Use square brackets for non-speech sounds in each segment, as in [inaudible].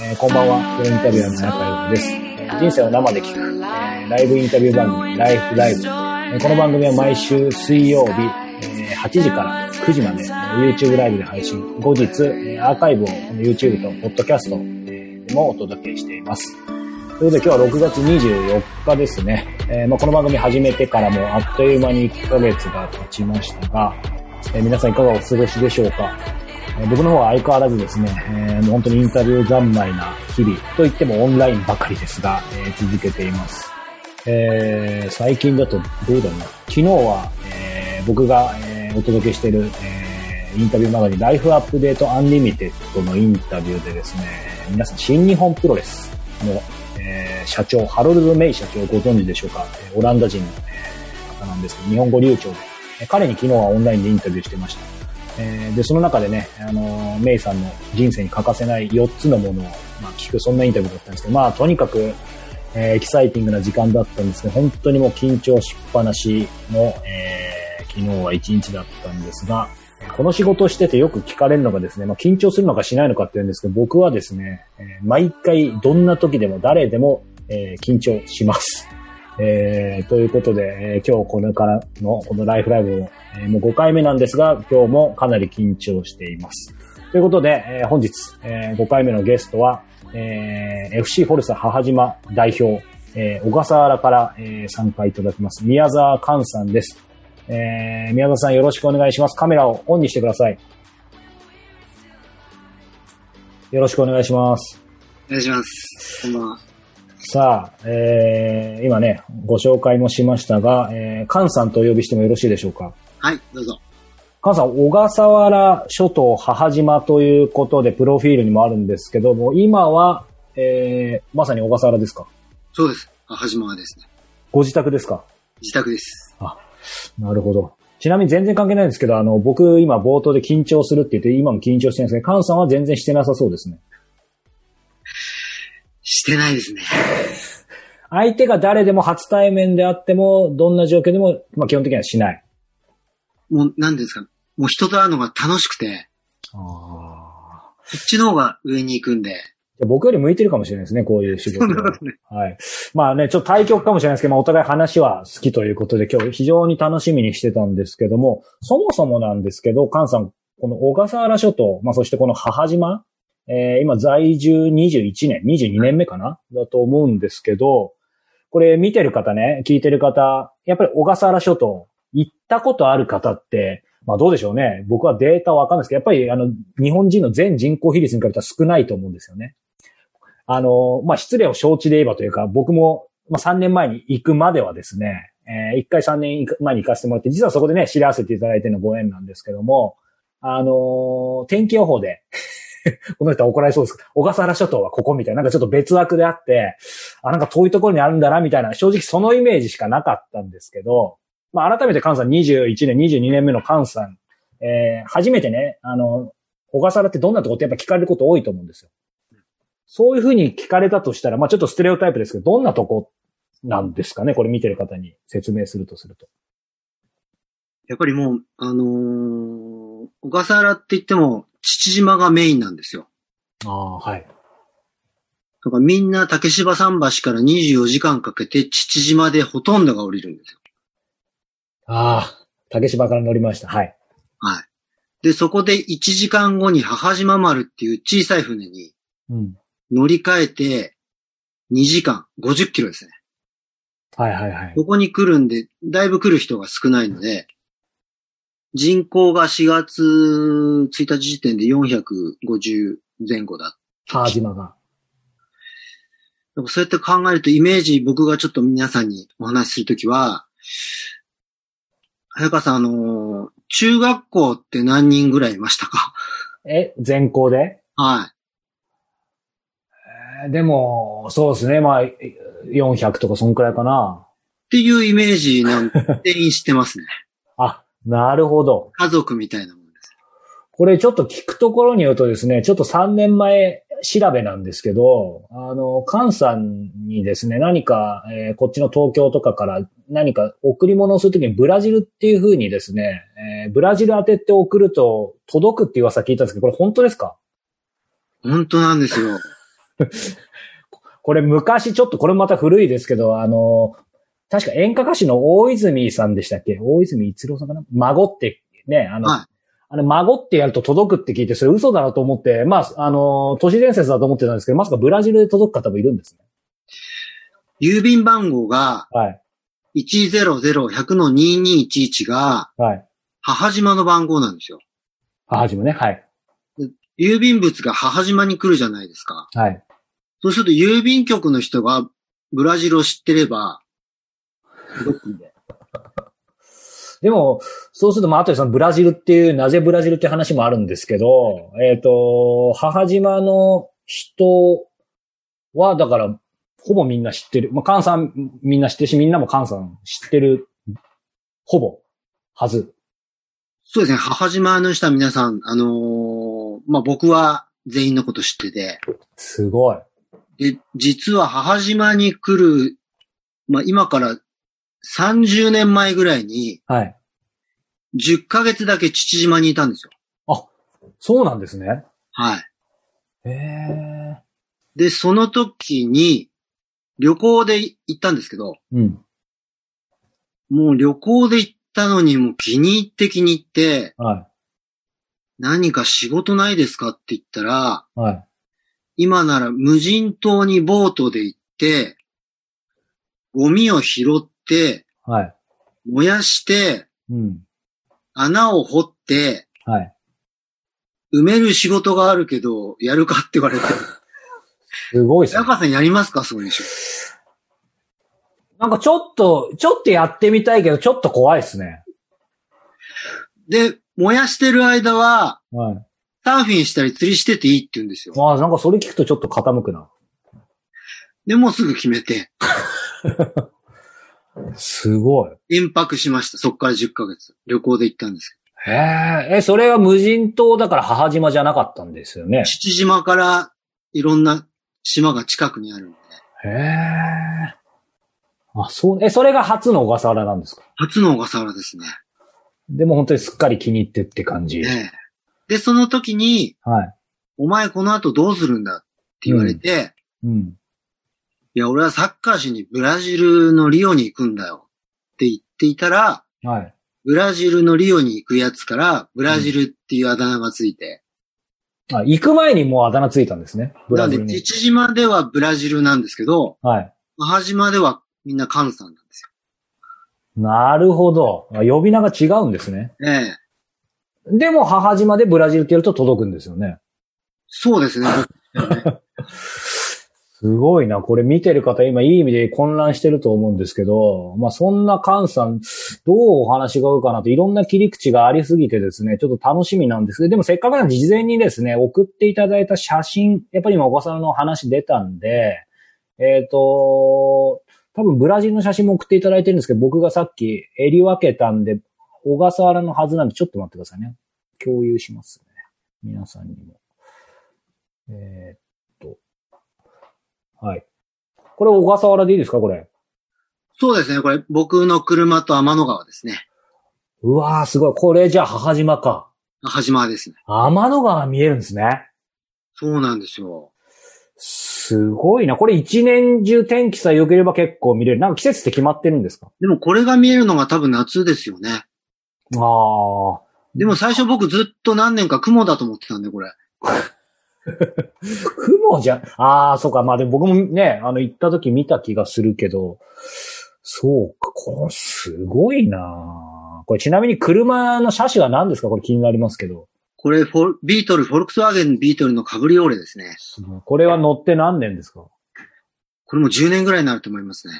えーこんばんは、プロインタビュアーの早川です、えー人生を生で聞く、えーライブインタビュー番組、ライフライブ。えーこの番組は毎週水曜日、えー8時から9時まで、えー YouTube ライブで配信。後日、えーアーカイブをこの YouTube と Podcast えーでもお届けしています。ということで今日は6月24日ですね。えーまあ、この番組始めてからもあっという間に1ヶ月が経ちましたが、えー皆さんいかがお過ごしでしょうか、え僕の方は相変わらずですね、えー本当にインタビュー三昧な日々と言ってもオンラインばかりですが、えー続けています。えー最近だとどうだろうな。昨日は、えー僕が、えーお届けしている、えーインタビューマガジンライフアップデートアンリミテッドのインタビューでですね、皆さん新日本プロレスの、えー社長、ハロルド・メイ社長ご存知でしょうか、オランダ人の、方なんですけど、日本語流暢で、彼に昨日はオンラインでインタビューしてました。えーで、その中でね、あのーメイさんの人生に欠かせない4つのものを、まあ、聞く、そんなインタビューだったんですけど、まあ、とにかく、えーエキサイティングな時間だったんですけど、本当にもう緊張しっぱなしの、えー昨日は一日だったんですが、この仕事をしててよく聞かれるのがですね、まあ、緊張するのかしないのかって言うんですけど、僕はですね、えー毎回どんな時でも誰でも、えー緊張します。えーということで、えー今日これからのこのライフライブを、えーもう5回目なんですが、今日もかなり緊張しています。ということで、えー本日、えー5回目のゲストは、えー FC フォルサ母島代表、えー小笠原から、えー参加いただきます。宮沢寛さんです。えー宮沢さんよろしくお願いします。カメラをオンにしてください。よろしくお願いします。お願いします。こんばんは。さあ、えー今ね、ご紹介もしましたが、えー、菅さんとお呼びしてもよろしいでしょうか？はい、どうぞ。菅さん、小笠原諸島母島ということで、プロフィールにもあるんですけども、今は、えー、まさに小笠原ですか？そうです。母島はですね。ご自宅ですか？自宅です。なるほど。ちなみに全然関係ないんですけど、あの、僕今冒頭で緊張するって言って、今も緊張してるんですけど、菅さんは全然してなさそうですね。してないですね。相手が誰でも初対面であっても、どんな状況でも、まあ基本的にはしない。もう、なんですか。もう人と会うのが楽しくて、ああ。こっちの方が上に行くんで。僕より向いてるかもしれないですね、こういう仕事はね。はい。まあね、ちょっと対局かもしれないですけど、まあお互い話は好きということで、今日非常に楽しみにしてたんですけども、そもそもなんですけど、菅さん、この小笠原諸島、まあそしてこの母島、えー今在住21年、22年目かなだと思うんですけど、これ見てる方ね、聞いてる方、やっぱり小笠原諸島、行ったことある方って、まあどうでしょうね。僕はデータわかんないですけど、やっぱりあの、日本人の全人口比率に比べたら少ないと思うんですよね。あの、まあ、失礼を承知で言えばというか、僕も、まあ、3年前に行くまではですね、えー、1回3年前に行かせてもらって、実はそこでね、知らせていただいてのご縁なんですけども、あのー天気予報で、[laughs] この人は怒られそうですけど、小笠原諸島はここみたいな、なんかちょっと別枠であって、あ、なんか遠いところにあるんだな、みたいな、正直そのイメージしかなかったんですけど、まあ、改めて菅さん21年、22年目の菅さん、えー、初めてね、あの、小笠原ってどんなとこってやっぱ聞かれること多いと思うんですよ。そういうふうに聞かれたとしたら、まあちょっとステレオタイプですけど、どんなとこなんですかね？これ見てる方に説明するとすると。やっぱりもう、あのー小笠原って言っても、父島がメインなんですよ。ああ、はい。だからみんな竹芝桟橋から24時間かけて父島でほとんどが降りるんですよ。ああ、竹芝から乗りました。はい。はい。で、そこで1時間後に母島丸っていう小さい船にうん。乗り換えて2時間50キロですね。はいはいはい。ここに来るんで、だいぶ来る人が少ないので、人口が4月1日時点で450前後だ。母島が。でもそうやって考えるとイメージ僕がちょっと皆さんにお話しするときは、早川さん、あのー中学校って何人ぐらいいましたか？え、全校で？はい。えーでも、そうですね。まあ、400とかそんくらいかな。っていうイメージなんで [laughs] 全員知ってますね。あ、なるほど。家族みたいなもんです。これちょっと聞くところによるとですね、ちょっと3年前調べなんですけど、あの、菅さんにですね、何か、えーこっちの東京とかから何か贈り物をするときにブラジルっていう風にですね、えーブラジル当てって送ると届くっていう噂聞いたんですけど、これ本当ですか？本当なんですよ。[laughs] これ昔ちょっと、これまた古いですけど、あの、確か演歌歌手の大泉さんでしたっけ？大泉一郎さんかな？孫ってね、あの、はいあの、孫ってやると届くって聞いて、それ嘘だなと思って、まあ、あの、都市伝説だと思ってたんですけど、まさかブラジルで届く方もいるんですね。郵便番号がはい。100-100-2211がはい。母島の番号なんですよ。母島ね。はい。郵便物が母島に来るじゃないですか。はい。そうすると郵便局の人がブラジルを知ってれば、で。でも、そうすると、まあ、後でそのブラジルっていう、なぜブラジルって話もあるんですけど、えっ、と、母島の人は、だから、ほぼみんな知ってる。まあ、カンさんみんな知ってるし、みんなもカンさん知ってる。ほぼ、はず。そうですね。母島の人は皆さん、あのーまあ、僕は全員のこと知ってて、すごい。で、実は母島に来る、まあ、今から30年前ぐらいに、はい。10ヶ月だけ父島にいたんですよ。そうなんですね。はい。へえ。で、その時に、旅行で行ったんですけど、うん。もう旅行で行ったのにもう気に入って気に入って、は何か仕事ないですかって言ったら、い。はい。今なら無人島にボートで行って、ゴミを拾って、はい。燃やして、うん。穴を掘って、はい。埋める仕事があるけど、やるかって言われて。[laughs] すごいっすね。中さんやりますか？そういう仕事。なんかちょっと、ちょっとやってみたいけど、ちょっと怖いっすね。で、燃やしてる間は、はい。サーフィンしたり釣りしてていいって言うんですよ。ああ、なんかそれ聞くとちょっと傾くな。で、もうすぐ決めて、[laughs] すごい。遠泊しました。そっから10ヶ月。旅行で行ったんですへえ、え、それは無人島だから母島じゃなかったんですよね？父島からいろんな島が近くにあるんで、へえ。あ、そう、え、それが初の小笠原なんですか？初の小笠原ですね。でも本当にすっかり気に入ってって感じ。ええで、その時に、はい。お前この後どうするんだって言われて、うん。いや、俺はサッカーしにブラジルのリオに行くんだよって言っていたら、はい。ブラジルのリオに行くやつから、ブラジルっていうあだ名がついて、あ、行く前にもうあだ名ついたんですね。ブなんで、ラジルに。父島ではブラジルなんですけど、はい。母島ではみんな関西なんですなるほど。あ呼び名が違うんですね。よ。ええでも母島でブラジルってやると届くんですよね。そうですね。[laughs] すごいな。これ見てる方今いい意味で混乱してると思うんですけど、まあそんな菅さん、どうお話が合うかなといろんな切り口がありすぎてですね、ちょっと楽しみなんですけど、でもせっかくなんで事前にですね、送っていただいた写真、やっぱり今お子さんの話出たんで、えっ、と、多分ブラジルの写真も送っていただいてるんですけど、僕がさっき襟分けたんで、小笠原のはずなんでちょっと待ってくださいね。共有しますね。皆さんにも。えーっと。はい。これ小笠原でいいですか？これ。そうですね。これ、僕の車と天の川ですね。うわー、すごい。これじゃあ母島か。母島ですね。天の川見えるんですね。そうなんですよ。すごいな。これ一年中天気さえ良ければ結構見れる。なんか季節って決まってるんですか？でもこれが見えるのが多分夏ですよね。ああ。でも最初僕ずっと何年か雲だと思ってたんで、これ。雲じゃ、ああ、そうか。まあでも僕もね、あの行った時見た気がするけど、そうか。これすごいなこれちなみに車の車種は何ですか？これ気になりますけど。これフォル、ビートル、フォルクスワーゲンビートルのカブリオーレですね。これは乗って何年ですか？これも10年ぐらいになると思いますね。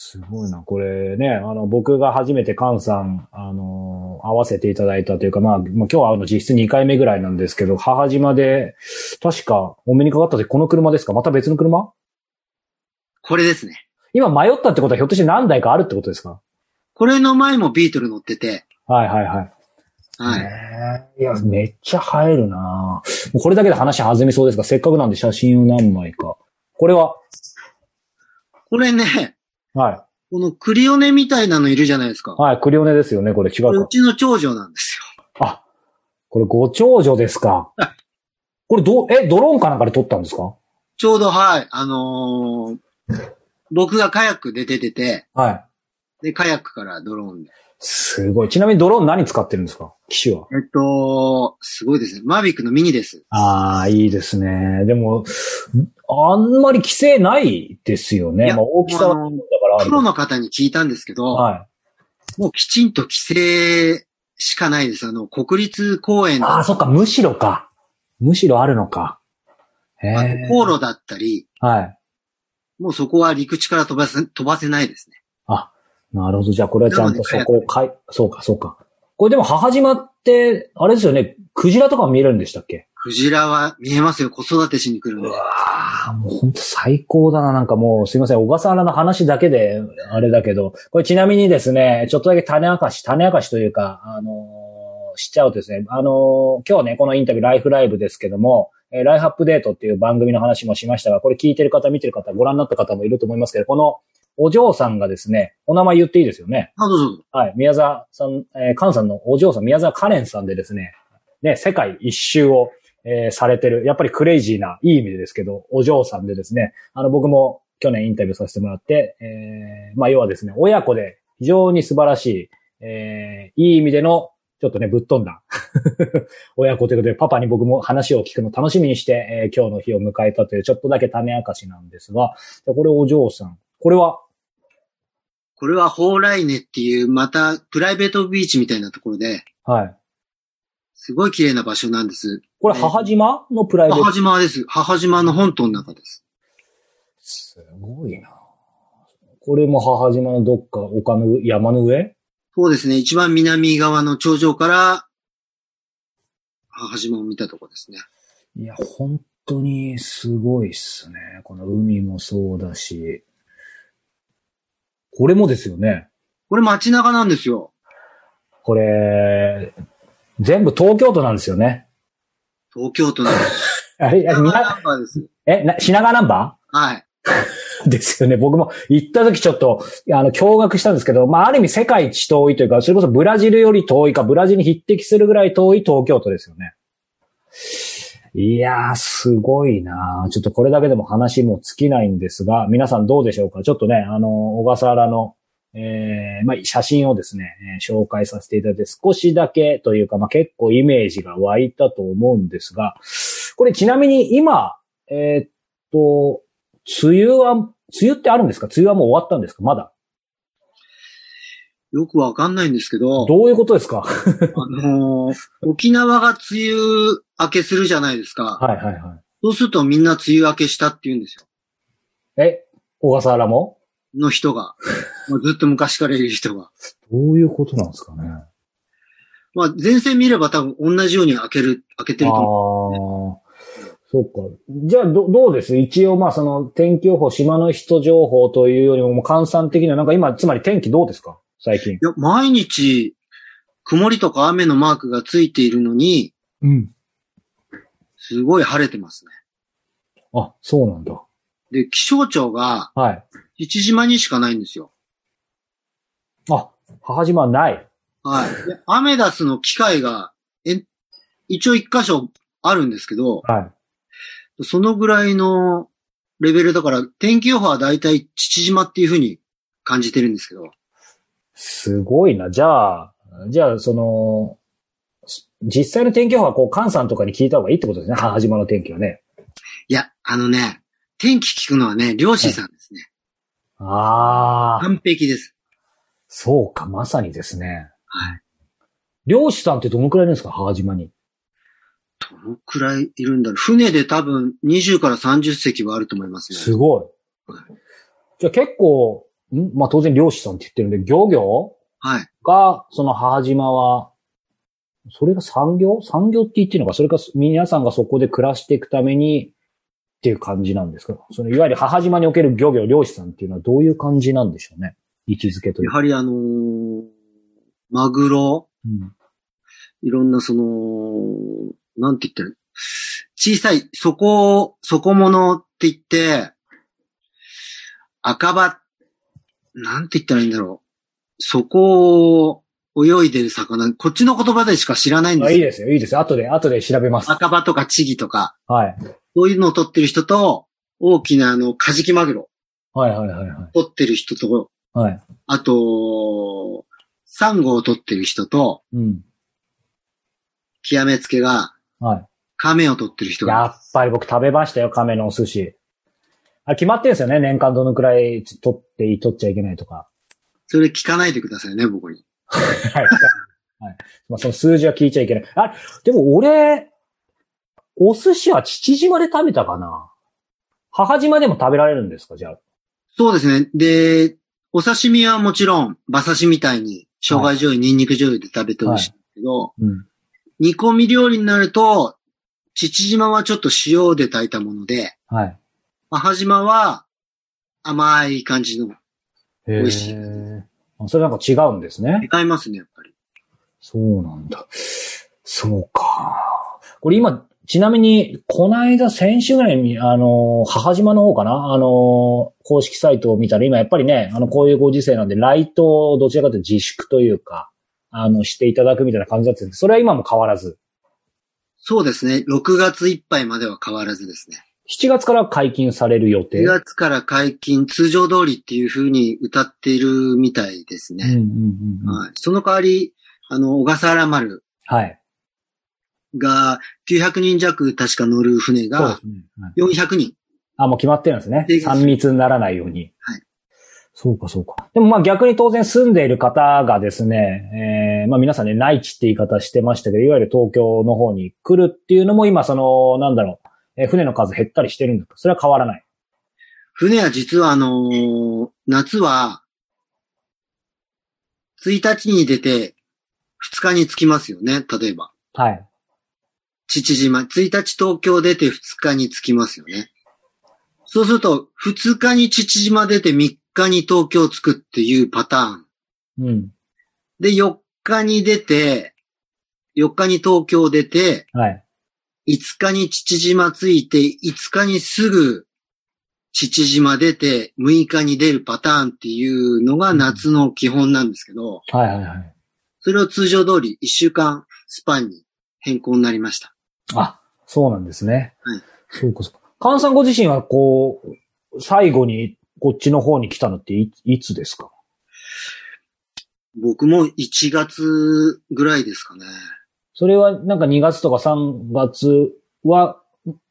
すごいな。これね、あの、僕が初めて貫さん、あの、会わせていただいたというか、まあ、まあ今日はあの実質2回目ぐらいなんですけど、母島で、確かお目にかかった時この車ですか？また別の車？これですね。今迷ったってことはひょっとして何台かあるってことですか？これの前もビートル乗ってて、はいはいはい。はい。いや、めっちゃ映えるなもうこれだけで話弾みそうですが、せっかくなんで写真を何枚か。これは？これね、はこのクリオネみたいなのいるじゃないですか。い。はい、クリオネですよね。これ違うう。ちの長女なんですあ、これご長女ですか。[laughs] これどう、え、ドローンかなんかで撮ったんですか？ちょうど、はい、あのー僕がカヤックで出てて、はい。で、カヤックからドローンで。すごい。ちなみにドローン何使ってるんですか？機種は。えっと、すごいですね。マービックのミニです。ああ、いいですね。でも、あんまり規制ないですよね。まあ、大きさだからプロの方に聞いたんですけど、はい。もうきちんと規制しかないです。あの、国立公園ああ、そっか、むしろか。むしろあるのか。へあえと。航路だったり、はい。もうそこは陸地から飛ばせ、飛ばせないですね。あ、なるほど。じゃあ、これはちゃんとそこをかい、そうか、そうか。これでも、母島って、あれですよね、クジラとかも見れるんでしたっけ？クジラは見えますよ。子育てしに来るんで。ああ、もう本当最高だな。なんかもう、すいません。小笠原の話だけで、あれだけど、これちなみにですね、ちょっとだけ種明かし、種明かしというか、あのーしちゃうとですね、あのー今日ね、このインタビュー、ライフライブですけども、えーライフアップデートっていう番組の話もしましたが、これ聞いてる方、見てる方、ご覧になった方もいると思いますけど、このお嬢さんがですね、お名前言っていいですよね？あ、どうぞ。はい。宮沢さん、えー、カンさんのお嬢さん、宮沢カレンさんでですね、ね、世界一周を、えーされてる、やっぱりクレイジーな、いい意味でですけど、お嬢さんでですね、あの、僕も去年インタビューさせてもらって、えーまあ、要はですね、親子で非常に素晴らしい、えーいい意味での、ちょっとね、ぶっ飛んだ [laughs] 親子ということで、パパに僕も話を聞くの楽しみにして、えー今日の日を迎えたという、ちょっとだけ種明かしなんですが、でこれお嬢さん。これは、これはホーライネっていう、またプライベートビーチみたいなところで、はい。すごい綺麗な場所なんです。これ母島のプライベート？母島です。母島の本島の中です。すごいな。これも母島のどっか丘の上、山の上？そうですね。一番南側の頂上から、母島を見たところですね。いや、本当にすごいっすね。この海もそうだし。これもですよね？これ街中なんですよ。これ、全部東京都なんですよね。東京都の [laughs] あれ、あれみんなナンバーです。え、な品川ナンバはい。ー [laughs] ですよね。僕も行った時ちょっと、あの、驚愕したんですけど、まあ、ある意味世界一遠いというか、それこそブラジルより遠いか、ブラジルに匹敵するぐらい遠い東京都ですよね。いやー、すごいなーちょっとこれだけでも話も尽きないんですが、皆さんどうでしょうか？ちょっとね、あの、小笠原の、えー、まあ、写真をですね、えー紹介させていただいて、少しだけというか、まあ、結構イメージが湧いたと思うんですが、これちなみに今、えーっと、梅雨は、梅雨ってあるんですか？梅雨はもう終わったんですか？まだ？よくわかんないんですけど、どういうことですか？あのー沖縄が梅雨明けするじゃないですか。はいはいはそうするとみんな梅雨明けしたって言うんですよ。い。え、小笠原も？の人が。[laughs] まあずっと昔からいる人が。どういうことなんですかねまあ前線見れば多分同じように開ける、開けてると思う。ああ、そうか。じゃあ、ど、どうです？一応、まあ、その、天気予報、島の人情報というよりも、もう換算的には、なんか今、つまり天気どうですか？最近。いや、毎日、曇りとか雨のマークがついているのに、うん。すごい晴れてますね。あ、そうなんだ。で、気象庁が、はい。父島にしかないんですよ。あ、母島はない。はい。でアメダスの機械が、え、一応一箇所あるんですけど、はい。そのぐらいのレベルだから、天気予報はだいたい父島っていう風に感じてるんですけど、すごいな。じゃあ、じゃあ、その、実際の天気予報は、こう、関さんとかに聞いた方がいいってことですね。母島の天気はね。いや、あのね、天気聞くのはね、漁師さんですね。ああ、完璧です。そうか、まさにですね。はい。漁師さんってどのくらいいるんですか？母島に。どのくらいいるんだろう。船で多分20から30隻はあると思いますね。すごい。じゃあ結構、ん？まあ当然漁師さんって言ってるんで、漁業？はい。が、その母島は、それが産業？産業って言ってるのか？それか皆さんがそこで暮らしていくためにっていう感じなんですかそのいわゆる母島における漁業、漁師さんっていうのはどういう感じなんでしょうね位置づけというか。やはりあのーマグロ、うんいろんなその、なんて言ってる小さい、底、底物って言って、赤羽、なんて言ったらいいんだろう。そこを泳いでる魚、こっちの言葉でしか知らないんですよ。あいいですよ、いいですよ。後で、後で調べます。赤羽とかチギとか、はい。そういうのを取ってる人と、大きなあの、カジキマグロ、はいはいはいはい。取ってる人と、はい。あと、サンゴを取ってる人と、うん。極めつけが、はい。カメを取ってる人やが。っぱり僕食べましたよ、亀のお寿司。あれ決まってんですよね、年間どのくらい取っていい、取っちゃいけないとか。それ聞かないでくださいね、僕に。[laughs] はい。はい。まあ、その数字は聞いちゃいけない。あ、でも俺、お寿司は父島で食べたかな？母島でも食べられるんですか？じゃあ。そうですね。で、お刺身はもちろん、馬刺しみたいに、生姜醤油、ニンニク醤油で食べてほしいんですけど、うん。煮込み料理になると、父島はちょっと塩で炊いたもので、はい。母島は甘い感じの。美味しいあそれなんか違うんですね。違いますね、やっぱり。そうなんだ。そうか。これ今、ちなみに、この間、先週ぐらいに、あの、母島の方かな？あの、公式サイトを見たら、今やっぱりね、あの、こういうご時世なんで、ライトをどちらかというと自粛というか、あの、していただくみたいな感じだったんですそれは今も変わらず。そうですね。6月いっぱいまでは変わらずですね。7月から解禁される予定？2月から解禁、通常通りっていう風に歌っているみたいですね。その代わり、あの、小笠原丸はい。が900人弱確か乗る船がすね。はい400人。あ、もう決まってるんですね定。義3密にならないように。はい。そうか、そうか。でもまあ逆に当然住んでいる方がですね、えー、まあ皆さんね、内地って言い方してましたけど、いわゆる東京の方に来るっていうのも今その、なんだろう、えー船の数減ったりしてるんですかそれは変わらない。船は実はあのー夏は、1日に出て2日に着きますよね、例えば。はい。父島、1日東京出て2日に着きますよね。そうすると、2日に父島出て3日に東京着くっていうパターン。うん。で、4日に出て、4日に東京出て、はい。5日に父島着いて、5日にすぐ父島出て、6日に出るパターンっていうのが夏の基本なんですけど、はいはいはい。それを通常通り1週間スパンに変更になりました。あ、そうなんですね。はい。そうか、そうか。菅さんご自身はこう、最後にこっちの方に来たのっていいつですか？僕も1月ぐらいですかね。それはなんか2月とか3月は、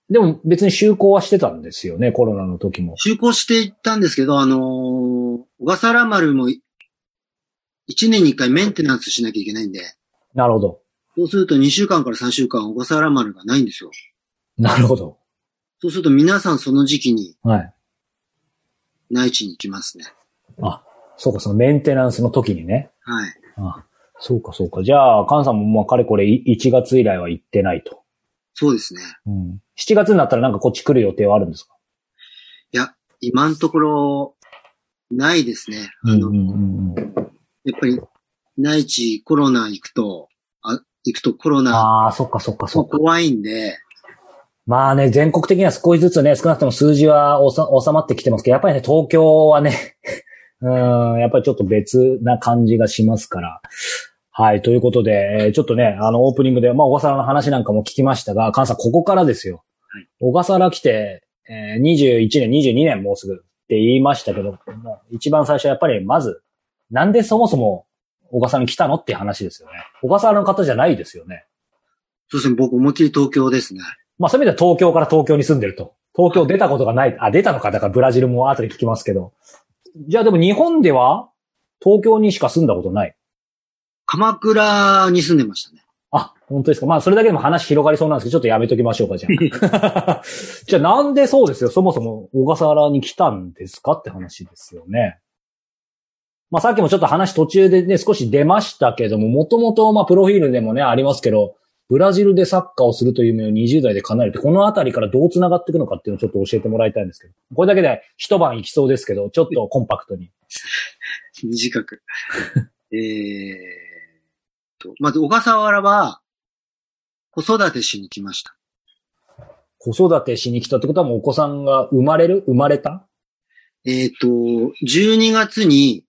でも別に就航はしてたんですよね、コロナの時も。就航していったんですけど、あのー小笠原丸も1年に1回メンテナンスしなきゃいけないんで、なるほど。そうすると2週間から3週間小笠原丸がないんですよ。なるほど。そうすると皆さんその時期にはい。内地に行きますね。あ、そうか、そのメンテナンスの時にね。はい。あ、そうか、そうか。じゃあ、菅さんもまあ、かれこれ1月以来は行ってないと。そうですね。うん。7月になったらなんかこっち来る予定はあるんですか？いや、今のところ、ないですね。あの、うんうんうんやっぱり、内地コロナ行くと、あ、行くとコロナああ、そっかそっかそっか。怖いんで、まあね、全国的には少しずつね、少なくとも数字はおさ収まってきてますけど、やっぱりね、東京はね、[laughs] うん、やっぱりちょっと別な感じがしますから。はい、ということで、えーちょっとね、あの、オープニングで、まあ、小笠原の話なんかも聞きましたが、菅さん、ここからですよ。はい小笠原来て、えー21年、22年もうすぐって言いましたけど、一番最初はやっぱり、まず、なんでそもそも小笠原に来たのって話ですよね。小笠原の方じゃないですよね。そうですね、僕思いっきり東京ですね。まあそういう意味では東京から東京に住んでると。東京出たことがない。あ、出たのか。だからブラジルも後で聞きますけど。じゃあでも日本では東京にしか住んだことない。鎌倉に住んでましたね。あ、本当ですか。まあそれだけでも話広がりそうなんですけど、ちょっとやめときましょうか、じゃあ。[laughs] [laughs] じゃあなんでそうですよ。そもそも小笠原に来たんですかって話ですよね。まあさっきもちょっと話途中でね、少し出ましたけども、もともとまあプロフィールでもね、ありますけど、ブラジルでサッカーをするという夢を20代で叶えるって、このあたりからどう繋がっていくのかっていうのをちょっと教えてもらいたいんですけど。これだけで一晩行きそうですけど、ちょっとコンパクトに。[laughs] 短く。えーと、まず小笠原は、子育てしに来ました。子育てしに来たってことはもうお子さんが生まれる？生まれた？えっ、と、12月に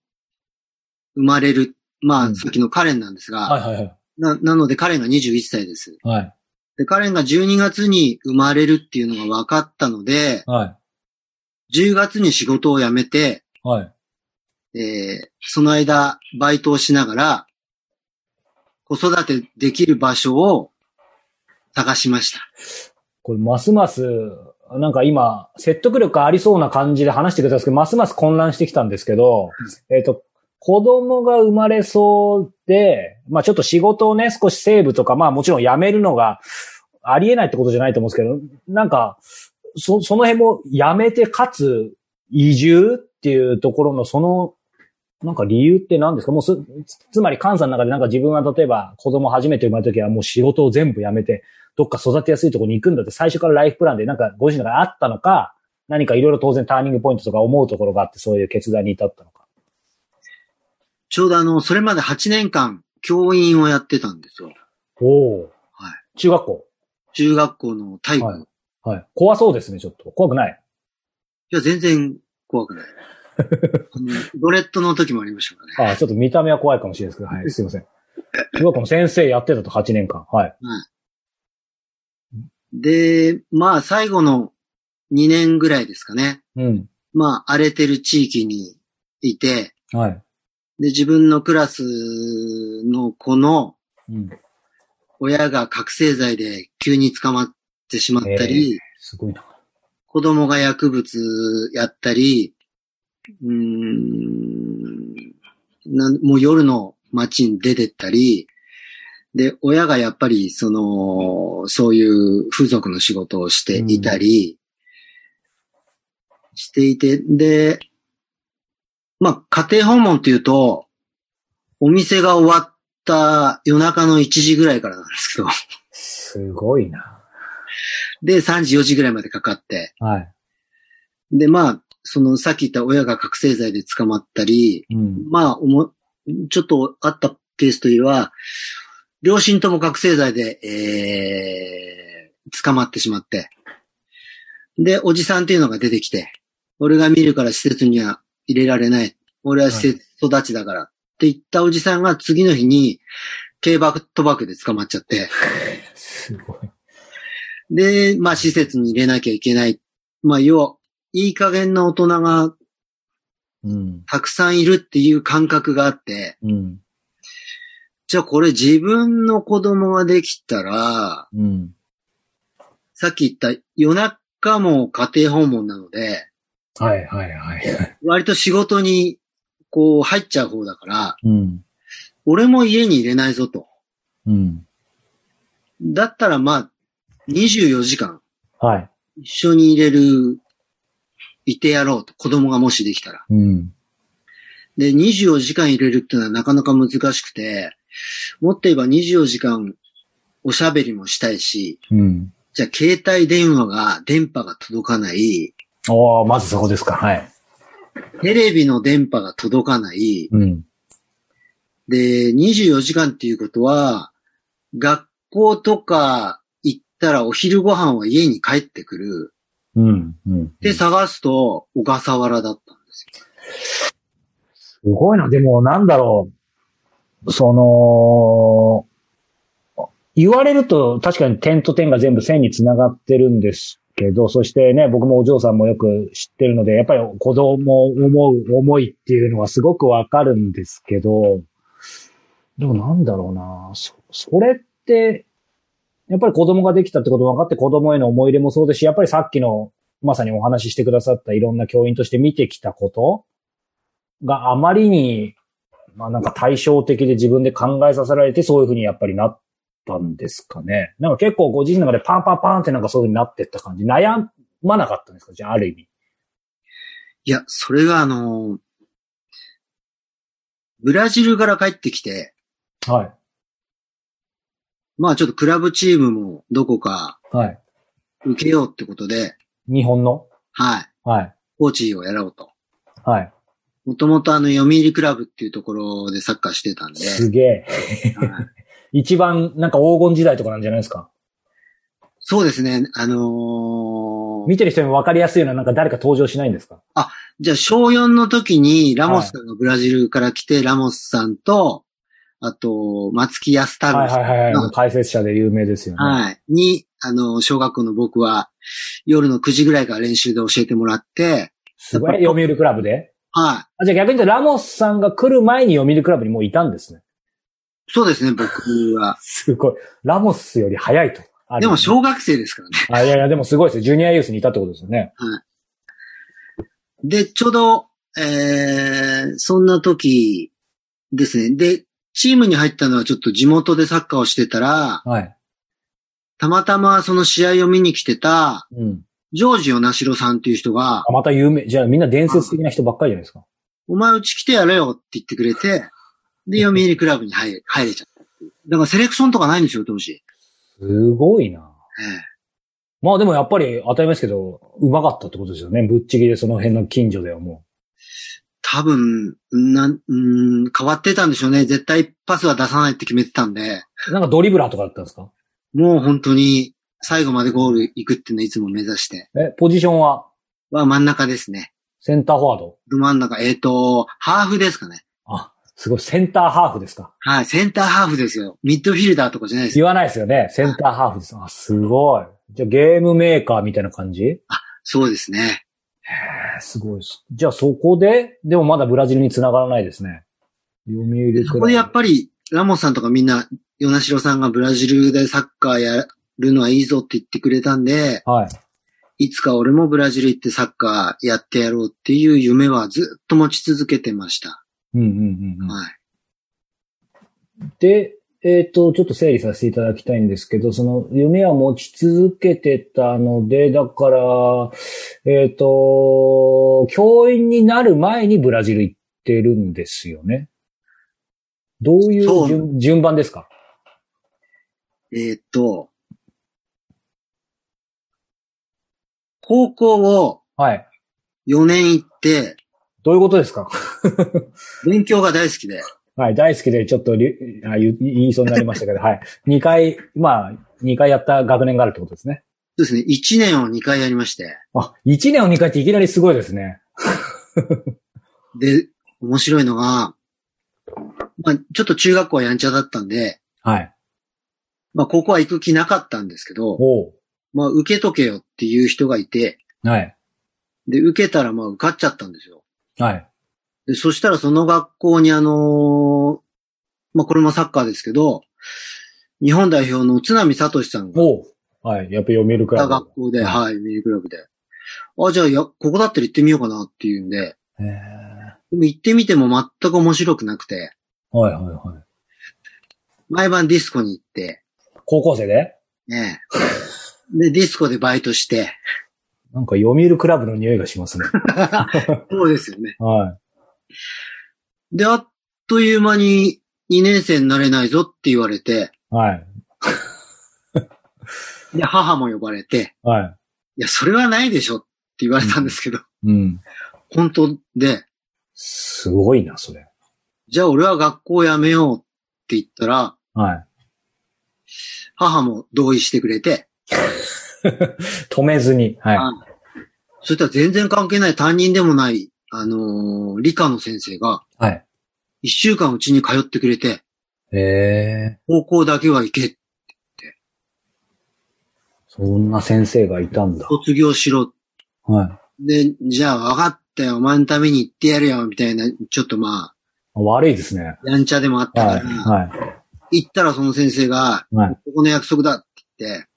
生まれる、まあ、うんさっきのカレンなんですが、はいはいはい。な、なのでカレンが21歳です。はい。で、カレンが12月に生まれるっていうのが分かったので、はい。10月に仕事を辞めて、はい。えーその間、バイトをしながら、子育てできる場所を探しました。これ、ますます、なんか今、説得力ありそうな感じで話してくれたんですけど、ますます混乱してきたんですけど、えっ、と、子供が生まれそうで、まあちょっと仕事をね、少しセーブとか、まあもちろん辞めるのがありえないってことじゃないと思うんですけど、なんか、そ、その辺も辞めて、かつ、移住っていうところの、その、なんか理由って何ですか？もうす、つまり、関西の中でなんか自分は例えば子供初めて生まれた時はもう仕事を全部辞めて、どっか育てやすいところに行くんだって最初からライフプランでなんかご自身の中であったのか、何かいろいろ当然ターニングポイントとか思うところがあってそういう決断に至ったのか。ちょうどあの、それまで8年間、教員をやってたんですよ。おお。はい。中学校？中学校の体育。はいはい。怖そうですね、ちょっと。怖くない？いや、全然怖くない。ドレッドの時もありましたからね。ああ、ちょっと見た目は怖いかもしれないですけど、はい、すいません。中学校の先生やってたと8年間。はい。で、まあ、最後の2年ぐらいですかね。うん。まあ、荒れてる地域にいて、はい。で、自分のクラスの子のうん。親が覚醒剤で急に捕まってしまったり、すごいな。子供が薬物やったり、うーんなんもう夜の街に出てったり、で、親がやっぱり、その、そういう風俗の仕事をしていたり、していて、で、まあ、家庭訪問っていうと、お店が終わった夜中の1時ぐらいからなんですけど、すごいな。で、3時4時ぐらいまでかかって、はい。で、まあ、その、さっき言った親が覚醒剤で捕まったり、うん。まあ、おも、ちょっとあったケースというのは、両親とも覚醒剤で、えー、捕まってしまって。で、おじさんっていうのが出てきて、俺が見るから施設には入れられない。俺は施設育ちだから。って言ったおじさんが次の日に、軽バ賭博で捕まっちゃって。[laughs] すごい。で、まあ施設に入れなきゃいけない。まあ要は、いい加減な大人がうん。たくさんいるっていう感覚があって、うん。じゃあこれ自分の子供ができたら、うん。さっき言った夜中も家庭訪問なので、はいはいはい。割と仕事にこう入っちゃう方だから、うん。俺も家に入れないぞと。うん。だったらまあ、24時間はい。一緒に入れる、いてやろうと。子供がもしできたら。うん。で、24時間入れるっていうのはなかなか難しくて、もっと言えば24時間おしゃべりもしたいし、うん。じゃあ携帯電話が、電波が届かない、おー、まずそこですか。はい。テレビの電波が届かない、うん。で、24時間っていうことは、学校とか行ったらお昼ご飯は家に帰ってくる。うん。うん。で、探すと小笠原だったんですよ。すごいな。でも、なんだろう。その、言われると確かに点と点が全部線に繋がってるんですけど、そしてね、僕もお嬢さんもよく知ってるので、やっぱり子供を思う思いっていうのはすごくわかるんですけど、でもなんだろうな。そ、それって、やっぱり子供ができたってことも分かって子供への思い入れもそうですし、やっぱりさっきのまさにお話ししてくださったいろんな教員として見てきたことがあまりに、まあなんか対照的で自分で考えさせられてそういうふうにやっぱりなったんですかね。なんか結構ご自身の中でパンパンパンってなんかそういうふうになってった感じ。悩まなかったんですか？じゃあある意味。いや、それがあの、ブラジルから帰ってきて、はい。まあちょっとクラブチームもどこかはい。受けようってことで、日本の？はい、はい。コーチをやろうと。はい。もともとあの、読売クラブっていうところでサッカーしてたんで、すげえ。はい一番なんか黄金時代とかなんじゃないですか？そうですね、あのー見てる人にも分かりやすいようななんか誰か登場しないんですか？じゃあ小4の時にラモスさんがブラジルから来て、ラモスさんと、あと、松木安太郎はいはいはいはい。の解説者で有名ですよね。はい。に、あの、小学校の僕は、夜の9時ぐらいから練習で教えてもらって、すごい。読売クラブで？はい。あじゃあ逆に言うとラモスさんが来る前に読売クラブにもういたんですね。そうですね、僕は。[laughs] すごい。ラモスより早いと。あでも小小学生ですからね。あ、いやいや、でもすごいですよ。ジュニアユースにいたってことですよね。で、ちょうど、えー、そんな時ですね。で、チームに入ったのはちょっと地元でサッカーをしてたら、はい。たまたまその試合を見に来てた、うん。ジョージ・ヨナシロさんっていう人があ、また有名、じゃあみんな伝説的な人ばっかりじゃないですか。お前うち来てやれよって言ってくれて、で、読売クラブに入れ [laughs] 入れちゃった。だからセレクションとかないんですよ、当時。すごいな。ええまあでもやっぱり当たり前ですけど、うまかったってことですよね。ぶっちぎりでその辺の近所ではも多分、なん、うーん、変わってたんでしょうね。絶対パスは出さないって決めてたんで、う。なんかドリブラーとかだったんですか？もう本当に最後までゴール行くっていうのはいつも目指して。え、ポジションは？は真ん中ですね。センターフォワードど真ん中、えっ、と、ハーフですかね。あ、すごい。センターハーフですか？はい、センターハーフですよ。ミッドフィルダーとかじゃないですよ。言わないですよね。センターハーフです。あ、すごい。じゃあゲームメーカーみたいな感じ？えそうですね。ーすごいです。じゃあそこで、でもまだブラジルに繋がらないですね。読売。そこでやっぱり、ラモスさんとかみんな、ヨナシロさんがブラジルでサッカーやるのはいいぞって言ってくれたんで、はい。いつか俺もブラジル行ってサッカーやってやろうっていう夢はずっと持ち続けてました。うんうんうんうん。はい。で、えっ、と、ちょっと整理させていただきたいんですけど、その夢は持ち続けてたので、だから、えっ、と、教員になる前にブラジル行ってるんですよね。どういう順順番ですか？えーっと、高校をはい。4年行って、どういうことですか？[laughs] 勉強が大好きで、はい、大好きでちょっとりあ言いそうになりましたけど、はい。2回、まあ、2回やった学年があるってことですね。そうですね、1年を2回やりまして、あ、1年を2回っていきなりすごいですね。で、面白いのが、まあ、ちょっと中学校はやんちゃだったんで、はい。まあ、高校は行く気なかったんですけど、おうまあ、受けとけよっていう人がいて、はい。で、受けたらまあ、受かっちゃったんですよ。はい。で、そしたらその学校にあのーまあ、これもサッカーですけど、日本代表の津波聡さんがはい。やっぱ読売クラブ。学校で、ははい、ミニクラブで。あ、じゃあ、や、ここだったら行ってみようかなっていうんで、へーでも行ってみても全く面白くなくて、はいはいはい。毎晩ディスコに行って、高校生で？ねえで、ディスコでバイトして、なんか読売クラブの匂いがしますね。[laughs] そうですよね。はで、あっという間に2年生になれないぞって言われて、い。はい。で、母も呼ばれて、はいや、それはないでしょって言われたんですけど、い。うん。本当で、すごいな、それ。じゃあ俺は学校辞めようって言ったら、はい。母も同意してくれて、[laughs] 止めずに。はい。あそしたら全然関係ない担任でもない、あのー理科の先生が、はい。一週間うちに通ってくれて、へえ。高校だけは行け、そんな先生がいたんだ。卒業しろ。はで、じゃあ分かったよ、お前のために行ってやるよ、みたいな、ちょっとまあ、い。悪いですね。やんちゃでもあったはい。から、は行ったらその先生が、い。はい。ここの約束だって言って、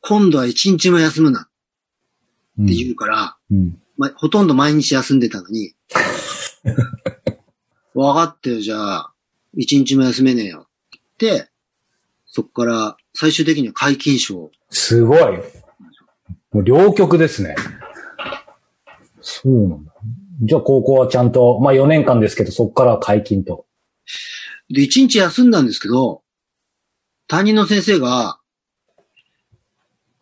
今度は一日も休むなうんって言うから、うん。まあ、ほとんど毎日休んでたのに、[laughs] 分かったよ、じゃあ、一日も休めねえよって言って、そっから最終的には解禁賞。すごい。もう両極ですね。そうなんだ。じゃあ高校はちゃんと、まあ4年間ですけど、そこからは解禁と。で、一日休んだんですけど、担任の先生が、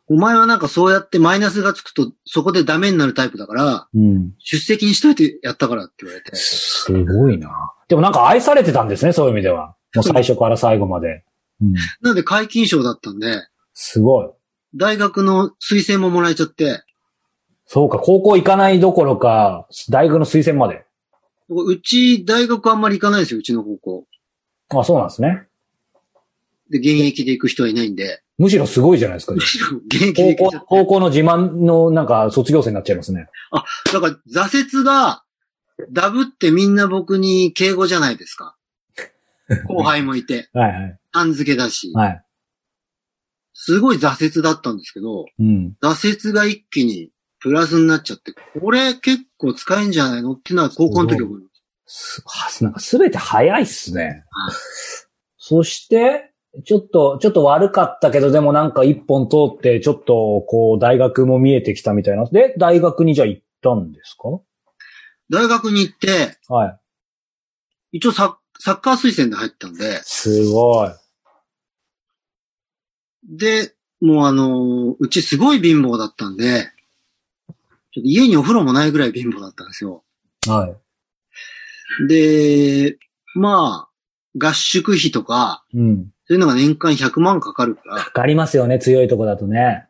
お前はなんかそうやってマイナスがつくと、そこでダメになるタイプだから、うん。出席にしといてやったからって言われて。すごいな。でもなんか愛されてたんですね、そういう意味では。もう最初から最後まで。うん。なので解禁賞だったんで、すごい。大学の推薦ももらえちゃって、そうか、高校行かないどころか、大学の推薦まで。うち大学あんまり行かないんですよ、うちの高校。あ、そうなんですね。で、現役で行く人はいないんで、むしろすごいじゃないですかむ。しろ現役で高校行く人、高校の自慢のなんか卒業生になっちゃいますね。だから挫折が、ダブってみんな僕に敬語じゃないですか。[laughs] 後輩もいて、はいはい。さん付けだし、はい。すごい挫折だったんですけど、うん。挫折が一気にプラスになっちゃって、これ結構使えんじゃないのっていうのは高校の時思います。すはなんかすべて早いっすねはい。そして、ちょっと、ちょっと悪かったけど、でもなんか一本通って、ちょっと、こう、大学も見えてきたみたいな。で、大学にじゃあ行ったんですか？大学に行って、はい。一応サッサッカー推薦で入ったんで、すごい。で、もうあのーうちすごい貧乏だったんで、ちょっと家にお風呂もないぐらい貧乏だったんですよ。はい。で、まあ、合宿費とか、うん。そういうのが年間100万かかるから、かかりますよね、強いとこだとね。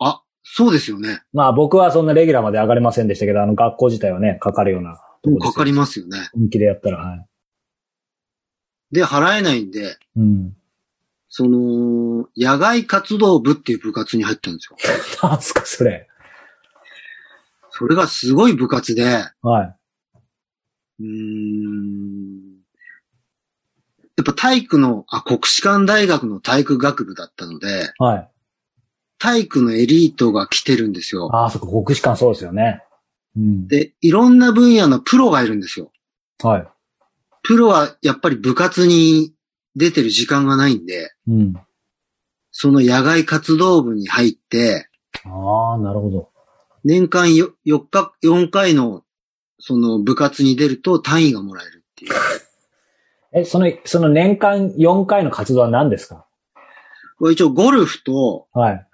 あ、そうですよね。まあ僕はそんなレギュラーまで上がれませんでしたけど、あの学校自体はね、かかるようなとこかかりますよね。本気でやったら、はい。で、払えないんで、うん。その、野外活動部っていう部活に入ったんですよ。[laughs] なんすか、それ。それがすごい部活で、はい。うーんやっぱ体育の、あ、国士舘大学の体育学部だったので、はい。体育のエリートが来てるんですよ。ああ、そっか、国士舘そうですよね。うん。で、いろんな分野のプロがいるんですよ。はい。プロはやっぱり部活に出てる時間がないんで、うん。その野外活動部に入って、ああ、なるほど。年間よ4日、4回のその部活に出ると単位がもらえるっていう。え、その、その年間4回の活動は何ですか？一応ゴルフと、はい。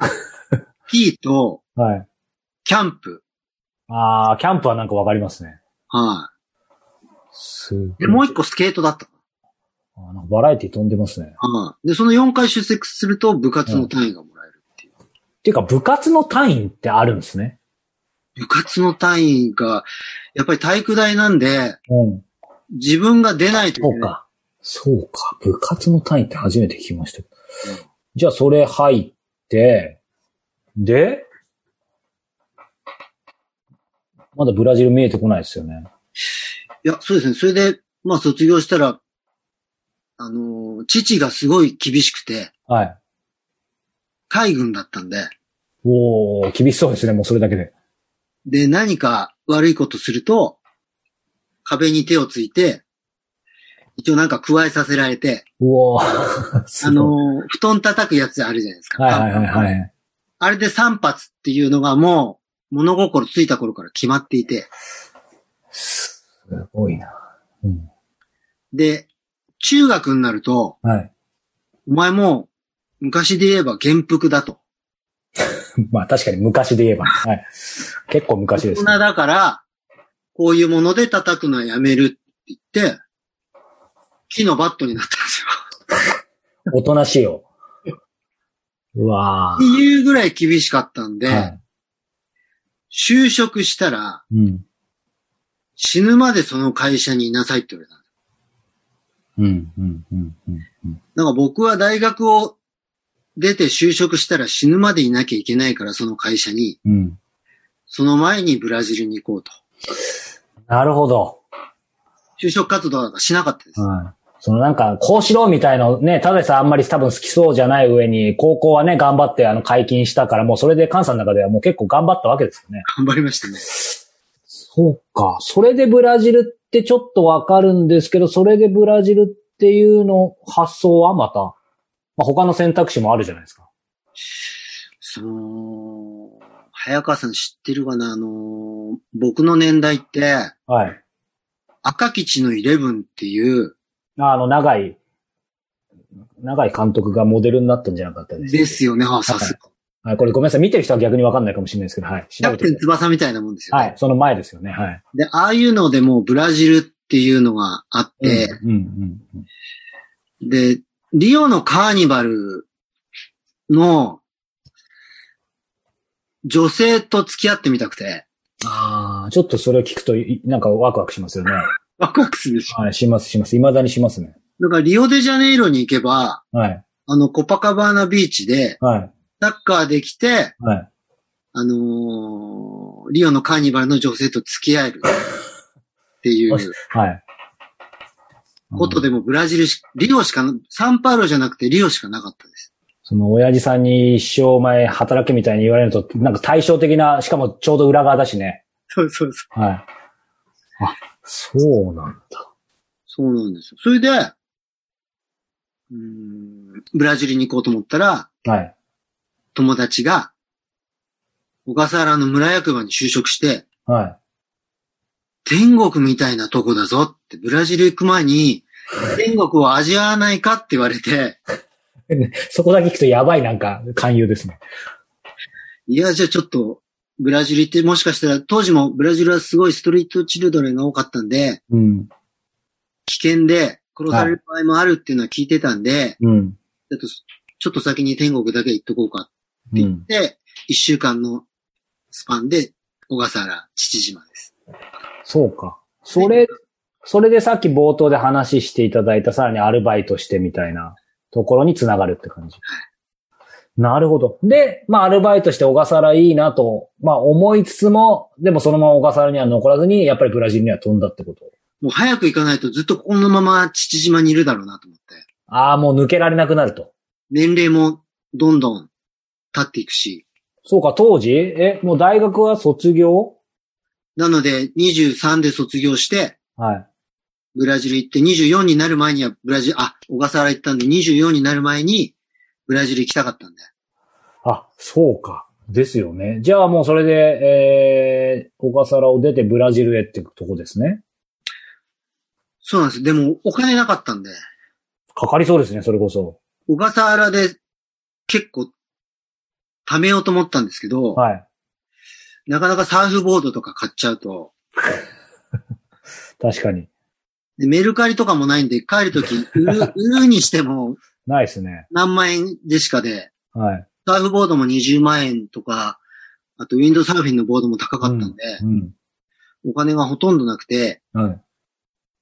スキーと、はい。キャンプ。ああ、キャンプはなんかわかりますね。はすごいい。で、もう一個スケートだった。あーなんかバラエティ飛んでますね。はい。で、その4回出席すると部活の単位がもらえるっていう。っていうか、部活の単位ってあるんですね。部活の単位が、やっぱり体育大なんで、うん。自分が出ないといけない。そうか。そうか。部活の単位って初めて聞きました。じゃあ、それ入って、で、まだブラジル見えてこないですよね。いや、そうですね。それで、まあ卒業したら、あのー父がすごい厳しくて、はい。海軍だったんで、おー、厳しそうですね、もうそれだけで。で、何か悪いことすると、壁に手をついて、一応なんか加えさせられて、うお [laughs] あのー布団叩くやつあるじゃないですか。はいはいはいはい。あれで3発っていうのがもう、物心ついた頃から決まっていて、すごいな。うん。で、中学になると、はい。お前もう昔で言えば元服だと。[laughs] まあ確かに昔で言えば。はい。結構昔です、大人だから、こういうもので叩くのはやめるって言って、木のバットになったんですよ。おとなしいよ。うわっていうぐらい厳しかったんで、ー。はい。就職したらうん。死ぬまでその会社にいなさいって言われたうん、うん、うんうん。なんか僕は大学を出て就職したら死ぬまでいなきゃいけないからその会社に、うん。その前にブラジルに行こうと。なるほど。就職活動なんかしなかったです。はい。そのなんか、こうしろみたいのね、ただでさんあんまり多分好きそうじゃない上に、高校はね、頑張ってあの解禁したから、もうそれで関西の中ではもう結構頑張ったわけですよね。頑張りましたね。そうか。それでブラジルってちょっとわかるんですけど、それでブラジルっていうの発想はまた、まあ、他の選択肢もあるじゃないですか。その、早川さん知ってるかな？あの、僕の年代って、はい。赤基地のイレブンっていう、あの、長い、長い監督がモデルになったんじゃなかったですかですよね、あ、さすが。はい、これごめんなさい。見てる人は逆にわかんないかもしれないですけど、はい。キャプテン翼みたいなもんですよね。はい、その前ですよね。はい。で、ああいうのでもうブラジルっていうのがあって、うん、うん、うん。で、リオのカーニバルの女性と付き合ってみたくて、ああ、ちょっとそれを聞くと、いなんかワクワクしますよね。[laughs] ワクワクするでしょ。はい、します、します。未だにしますね。だからリオデジャネイロに行けば、はい。あの、コパカバーナビーチで、はい。サッカーできて、はい。あのーリオのカーニバルの女性と付き合える [laughs] っていうはい。ことでもブラジルし、リオしかな、サンパウロじゃなくてリオしかなかったです。その親父さんに一生前働けみたいに言われると、なんか対照的な、しかもちょうど裏側だしね。そうそうそう。はい。あ、そうなんだ。そうなんですよ。それで、うーん、ブラジルに行こうと思ったら、はい。友達が、小笠原の村役場に就職して、は天国みたいなとこだぞって、ブラジル行く前に、天国を味わわないかって言われて、い。[laughs] そこだけ聞くとやばいなんか勧誘ですね。いや、じゃあちょっと、ブラジル行ってもしかしたら、当時もブラジルはすごいストリートチルドレンが多かったんで、うん。危険で殺される場合もあるっていうのは聞いてたんで、うん。ちょっと、ちょっと先に天国だけ行っとこうかってうん。言って、一週間のスパンで、小笠原、父島です。そうか。それ、それでさっき冒頭で話していただいたさらにアルバイトしてみたいなところにつながるって感じ。なるほど。で、まあアルバイトして小笠原いいなと、まあ思いつつも、でもそのまま小笠原には残らずに、やっぱりブラジルには飛んだってこと。もう早く行かないとずっとこのまま父島にいるだろうなと思って。ああ、もう抜けられなくなると。年齢もどんどん経っていくし。そうか、当時？え、もう大学は卒業？なので、23で卒業して、はい。ブラジル行って24になる前にはブラジル、あ、小笠原行ったんで24になる前にブラジル行きたかったんで。あ、そうか。ですよね。じゃあもうそれで、えー、小笠原を出てブラジルへってとこですね。そうなんです。でもお金なかったんで、かかりそうですね、それこそ。小笠原で結構貯めようと思ったんですけど、はい。なかなかサーフボードとか買っちゃうと、[laughs] 確かに。でメルカリとかもないんで、帰るとき、[laughs] 売る、売るにしてもないですね。何万円でしかで、はい。サーフボードも20万円とか、あとウィンドサーフィンのボードも高かったんで、うん。お金がほとんどなくて、はい。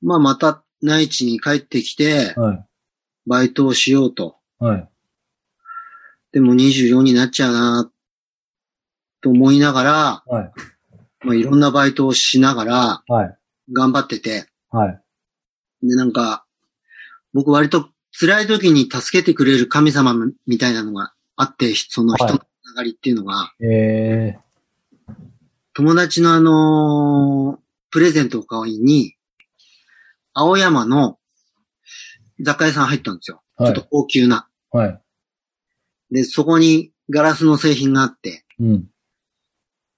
まあまた内地に帰ってきて、はい。バイトをしようと。はい。でも24になっちゃうなと思いながら、はい。まあいろんなバイトをしながらはい。頑張ってて、はい。でなんか、僕割と辛い時に助けてくれる神様みたいなのがあって、その人のつながりっていうのが、え友達のあのープレゼントを買いに、青山の雑貨屋さん入ったんですよ。ー。はいちょっと。高級な。はい。で、そこにガラスの製品があって、うん。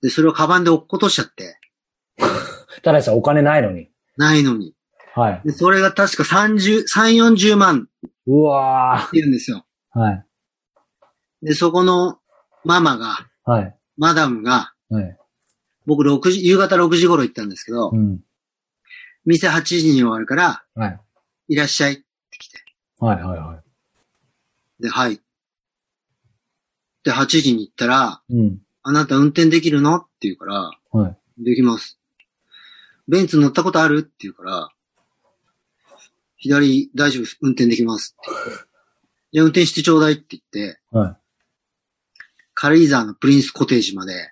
で、それをカバンで落っことしちゃって、ただでさんお金ないのに。ないのに。はい。で、それが確か30、3、40万っうわて言うんですよ。ー。はい。で、そこのママが、はい。マダムが、はい。僕6時、夕方6時頃行ったんですけど、うん。店8時に終わるから、はい。いらっしゃいって来て。はい。はい。はで、はい。で、8時に行ったら、い。うん。あなた運転できるのって言うから、はい。できます。ベンツ乗ったことあるって言うから、左大丈夫です。運転できます。じゃあ運転してちょうだいって言って、はい。軽井沢のプリンスコテージまで、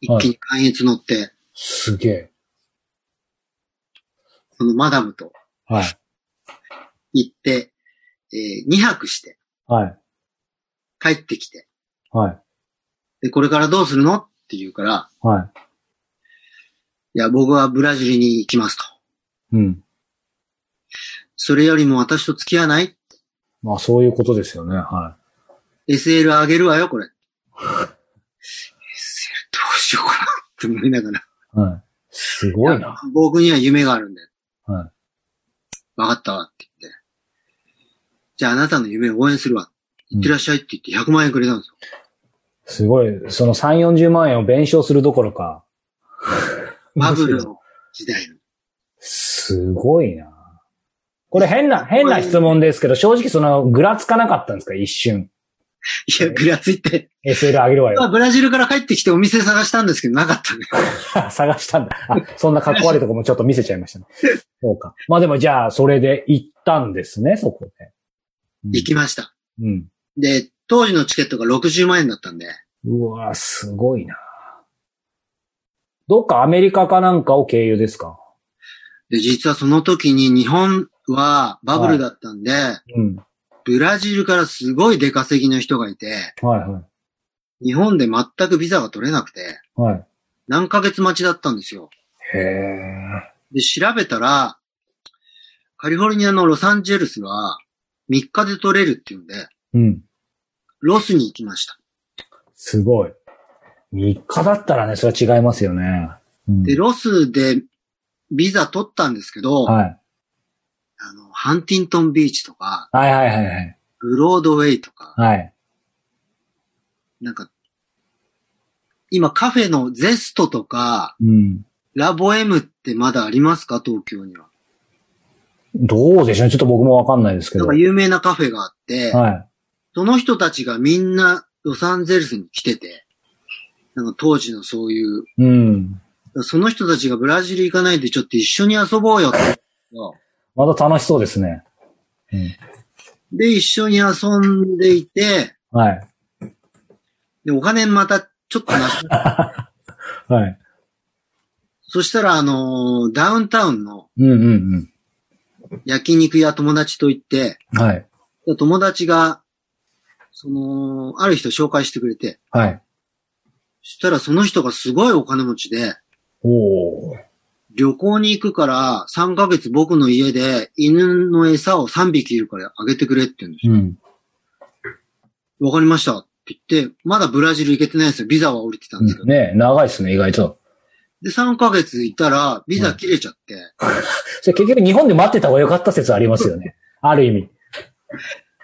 一気に関越乗って、すげえ。そのマダムとはい。行って、えー、2泊してはい。帰ってきて、はい。で、これからどうするのって言うから、はい。いや、僕はブラジルに行きますと。うん。それよりも私と付き合わない？まあ、そういうことですよね。は ?SL あげるわよ、これ。SL どうしようかなって思いながら。い。はい。すごいな。僕には夢があるんで。はい。わかったわって言って。じゃああなたの夢を応援するわ。行ってらっしゃいって言って100万円くれたんですよ。すごい。その3、40万円を弁償するどころか。バブルの時代の。[laughs] すごいな。これ変な、変な質問ですけど、正直その、ぐらつかなかったんですか？一瞬。いや、ぐらついて。SL あげるわよ。まあブラジルから帰ってきてお店探したんですけど、なかったね。[laughs] 探したんだ。あ、そんな格好悪いとこもちょっと見せちゃいましたね。そうか。まあでもじゃあ、それで行ったんですね、そこで。うん行きました。うん。で、当時のチケットが60万円だったんで、うわ、すごいな。どっかアメリカかなんかを経由ですか？で、実はその時に日本はバブルだったんで、うん。ブラジルからすごい出稼ぎの人がいて、はいは日本で全くビザが取れなくて、い。はい。何ヶ月待ちだったんですよ。へえ。で、調べたら、カリフォルニアのロサンゼルスは3日で取れるっていうんで、うん。ロスに行きました。すごい。3日だったらね、それは違いますよね。うん、で、ロスでビザ取ったんですけど、はい。あの、ハンティントンビーチとか、はいはいはいはい。ブロードウェイとか、はい。なんか、今カフェのゼストとか、うん。ラボエムってまだありますか？東京には。どうでしょうねちょっと僕もわかんないですけど。なんか有名なカフェがあって、はい。その人たちがみんなロサンゼルスに来てて、なんか当時のそういう、うん。その人たちがブラジル行かないでちょっと一緒に遊ぼうよって。また楽しそうですね。うん。で、一緒に遊んでいて、はい。で、お金またちょっとなくな [laughs] はい。そしたら、あのーダウンタウンのうんうん焼肉屋友達と行って、うん。はい。友達が、その、ある人紹介してくれて、はい。そしたらその人がすごいお金持ちで、おー。旅行に行くから3ヶ月僕の家で犬の餌を3匹いるからあげてくれって言うんですよ。うん。わかりましたって言って、まだブラジル行けてないんですよ。ビザは降りてたんですけど。ね長いですね、意外と。で、3ヶ月いたら、ビザ切れちゃって、[laughs] それ結局日本で待ってた方が良かった説ありますよね。[laughs] ある意味。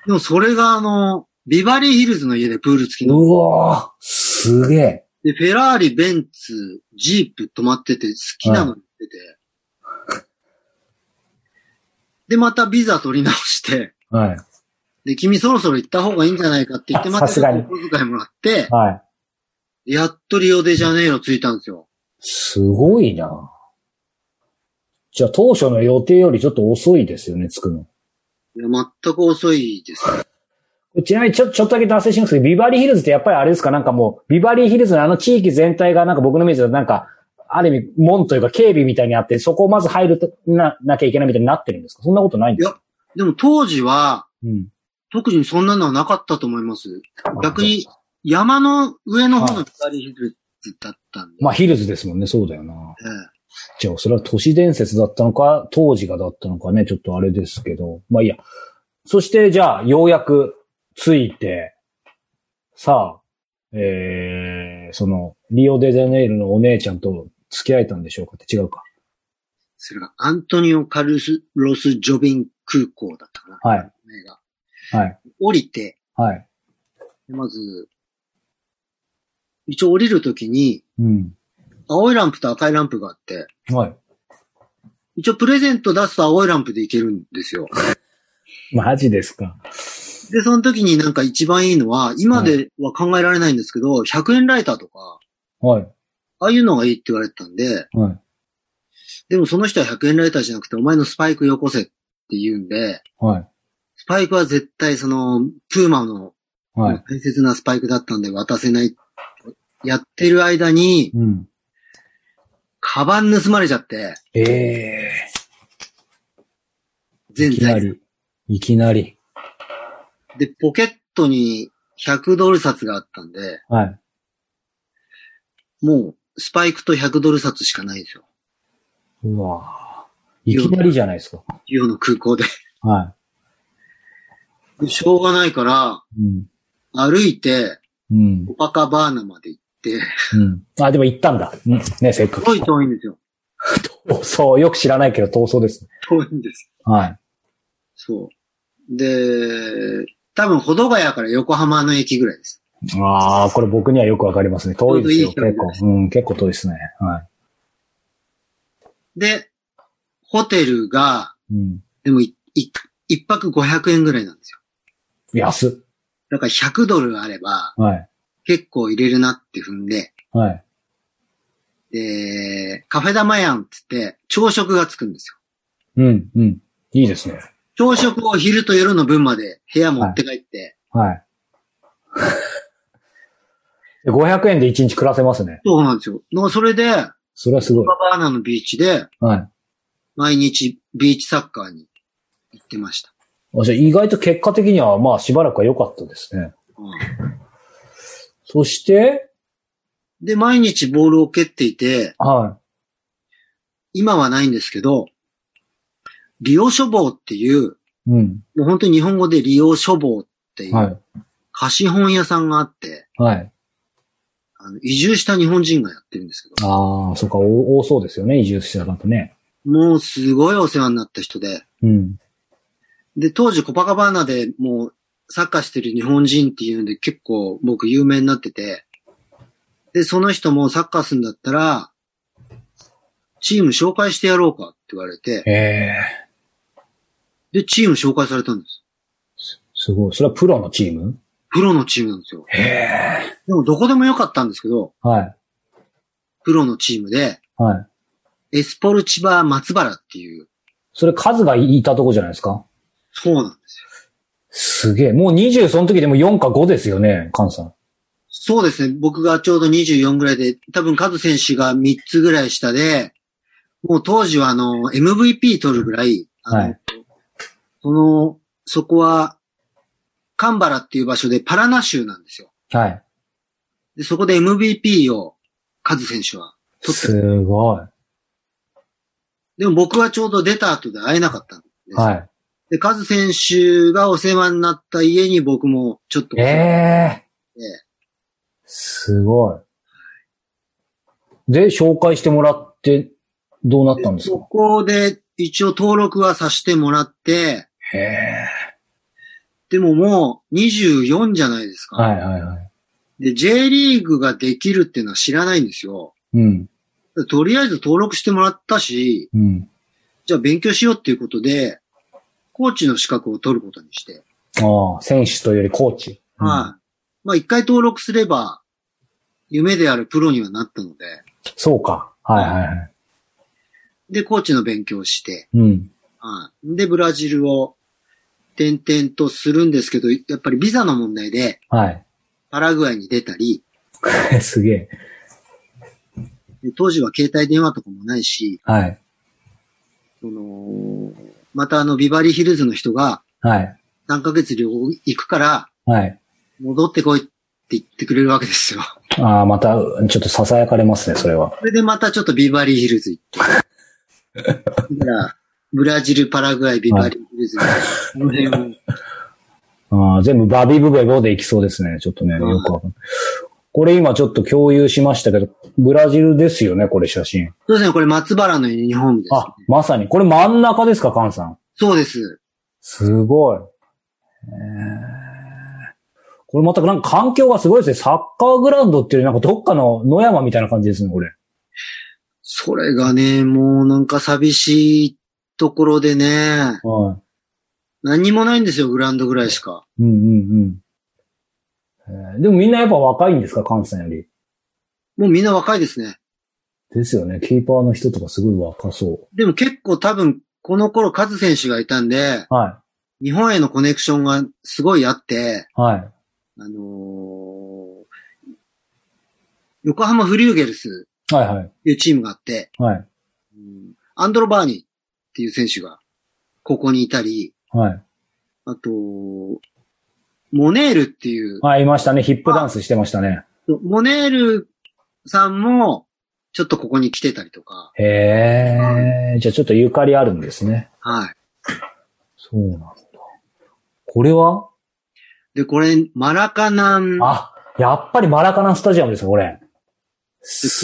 でもそれがあの、ビバリーヒルズの家でプール付きの。うわー。すげえ。で、フェラーリ、ベンツ、ジープ止まってて好きなのに出て、で、またビザ取り直して、はい。で、君そろそろ行った方がいいんじゃないかって言って、あまた小遣いもらって、はい。やっとリオデジャネイロ着いたんですよ。すごいな。じゃあ当初の予定よりちょっと遅いですよね、着くの。いや、全く遅いですね。ちなみにちょ、ちょっとだけ脱線しますけど、ビバリーヒルズってやっぱりあれですか？なんかもう、ビバリーヒルズのあの地域全体がなんか僕のイメージだとなんか、ある意味、門というか警備みたいにあって、そこをまず入るとな、なきゃいけないみたいになってるんですか？そんなことないんですか？でも当時は、うん。特にそんなのはなかったと思います。逆に、山の上の方のヒルズだったんで。まあヒルズですもんね、そうだよな。ええじゃあ、それは都市伝説だったのか、当時がだったのかね、ちょっとあれですけど。まあいいや。そして、じゃあ、ようやく着いて、さあ、えー、その、リオデジャネイロのお姉ちゃんと付き合えたんでしょうかって違うか。それがアントニオ・カルス・ロス・ジョビン空港だったかな。はい。名がはい。降りて、はい。でまず、一応降りるときに、うん。青いランプと赤いランプがあって、はい。一応プレゼント出すと青いランプでいけるんですよ。[laughs] マジですか。で、その時になんか一番いいのは、今では考えられないんですけど、100円ライターとか、はい。ああいうのがいいって言われてたんで、はい。でもその人は100円ライターじゃなくて、お前のスパイクよこせって言うんで、はい。スパイクは絶対その、プーマのはい。大切なスパイクだったんで渡せない。やってる間に、うん。カバン盗まれちゃって、ええー。全財いきなり。いきなり。で、ポケットに100ドル札があったんで、はい。もう、スパイクと100ドル札しかないんですよ。うわぁいきなりじゃないですか。リオの空港で。はでしょうがないから、い。うん。歩いて、うん。オパカバーナまで行って、うん。あ、でも行ったんだ。うん。ね、せっかく。すごい遠いんですよ。そう、よく知らないけど逃走です。遠いんです。はい。そう。で、多分、保土ヶ谷から横浜の駅ぐらいです。ああ、これ僕にはよくわかりますね。遠いですよ。結構。うん、結構遠いですね。はい。で、ホテルが、うん。でもい、い一泊500円ぐらいなんですよ。安っ。だから100ドルあれば、はい。結構入れるなって踏んで、はい。で、カフェダマヤンっつって、朝食がつくんですよ。うん、うん。いいですね。朝食を昼と夜の分まで部屋持って帰って、はい。で500円で1日暮らせますね。そうなんですよ。それで、それはすごい。ババーナのビーチで、はい。毎日ビーチサッカーに行ってました。あじゃあ意外と結果的には、まあしばらくは良かったですね。うんそして、で、毎日ボールを蹴っていて、は今はないんですけど、利用処方っていう、い。うん。もう本当に日本語で利用処方っていはう貸本屋さんがあって、い。はい。あの移住した日本人がやってるんですけど、ああ、そうか、お多そうですよね、移住した方ね。もうすごいお世話になった人で、うん。で、当時コパカバーナでもうサッカーしてる日本人っていうんで結構僕有名になってて、で、その人もサッカーするんだったら、チーム紹介してやろうかって言われて、へえ、で、チーム紹介されたんです。すごい。それはプロのチーム？プロのチームなんですよ。へえ。でもどこでもよかったんですけど、はい。プロのチームで、はい。エスポルチバ松原っていう、それ数がいたとこじゃないですか？そうなんですよ。すげえ。もう20その時でも4か5ですよね、カンさん。そうですね。僕がちょうど24ぐらいで、多分カズ選手が3つぐらい下で、もう当時はあの、MVP 取るぐらい、はいその、そこは、カンバラっていう場所でパラナ州なんですよ。はい。で、そこで MVP をカズ選手は取ってする。ごい。でも僕はちょうど出た後で会えなかったんです。はい。で、カズ選手がお世話になった家に僕もちょっとおええすごい。で、紹介してもらって、どうなったんですそかこで一応登録はさせてもらって、へえ。でももう24じゃないですか。はいはいはい。で、J リーグができるっていうのは知らないんですよ。うん。とりあえず登録してもらったし、うん。じゃあ勉強しようっていうことで、コーチの資格を取ることにして。ああ、選手というよりコーチ。はい。まあ一回登録すれば、夢であるプロにはなったので、そうか。はいはいはい。で、コーチの勉強をして、うん。はい。で、ブラジルを転々とするんですけど、やっぱりビザの問題で、はい。パラグアイに出たり、[laughs] すげえ。で当時は携帯電話とかもないし、はい。その、またあの、ビバリーヒルズの人がはい。3ヶ月旅行行くから、はい。戻ってこいって言ってくれるわけですよ。ああ、また、ちょっと囁かれますね、それは。それでまたちょっとビバリーヒルズ行って。[laughs] だから、ブラジル、パラグアイ、ビバリーヒルズ、この辺を、ああ、全部バビブベボで行きそうですね。ちょっとね、うんよくわかんない。これ今ちょっと共有しましたけど、ブラジルですよね、これ写真。そうですね、これ松原のユニフォームです、あ、まさに。これ真ん中ですか、カンさん。そうです。すごい。えーこれまたなんか環境がすごいですね。サッカーグラウンドっていうなんかどっかの野山みたいな感じですね、これ。それがね、もうなんか寂しいところでね、は何にもないんですよ、グラウンドぐらいしか。い。うんうんうん。えーでもみんなやっぱ若いんですか、カンさんより？もうみんな若いですね。ですよね。キーパーの人とかすごい若そでも結構多分、この頃カズ選手がいたんで、う。は日本へのコネクションがすごいあって、い。はい。あのー横浜フリューゲルスはいはい。っていうチームがあって、はい。うんアンドロバーニーっていう選手がここにいたり、はい。あと、モネールっていう、あ、いましたね。ヒップダンスしてましたね。モネールさんもちょっとここに来てたりとか、へえ。じゃあちょっとゆかりあるんですね。はい。そうなんだ。これは？で、これ、マラカナン、あ、やっぱりマラカナンスタジアムですよ、これ。で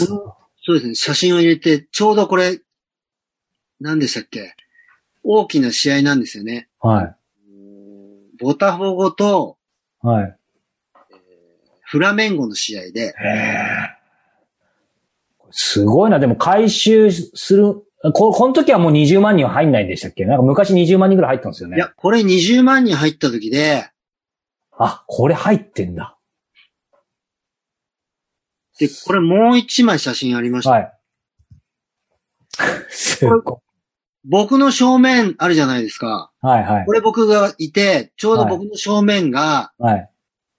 このそうですね、写真を入れて、ちょうどこれ、何でしたっけ？大きな試合なんですよね。はい。ボタフォゴとはい。フラメンゴの試合で。すごいな。でも回収する、こ、この時はもう20万人は入んないんでしたっけ？なんか昔20万人ぐらい入ったんですよね。いや、これ20万人入った時で、あ、これ入ってんだ。で、これもう一枚写真ありました。はい。すごい。僕の正面あるじゃないですか。はいはいこ。れ僕がいて、ちょうど僕の正面が、はい。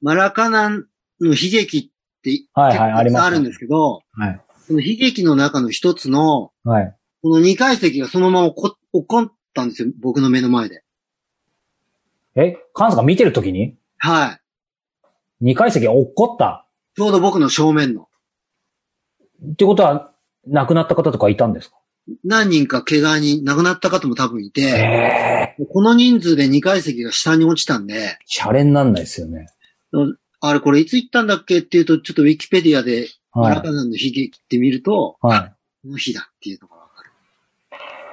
マラカナンの悲劇って結はいはい構ありますあるんですけど、はい。その悲劇の中の一つの、はい。この二階席がそのまま起こ起こったんですよ、僕の目の前で。え、カンさんが見てるときに？はい。二階席落っこったちょうど僕の正面の。ってことは、亡くなった方とかいたんですか？何人か怪我に亡くなった方も多分いえて、えこの人数で二階席が下に落ちたんで、シャレになんないですよね。あれこれいつ行ったんだっけっていうと、ちょっとウィキペディアでマはい。ラカナンの悲劇って見ると、はい。この日だっていうのがわかる。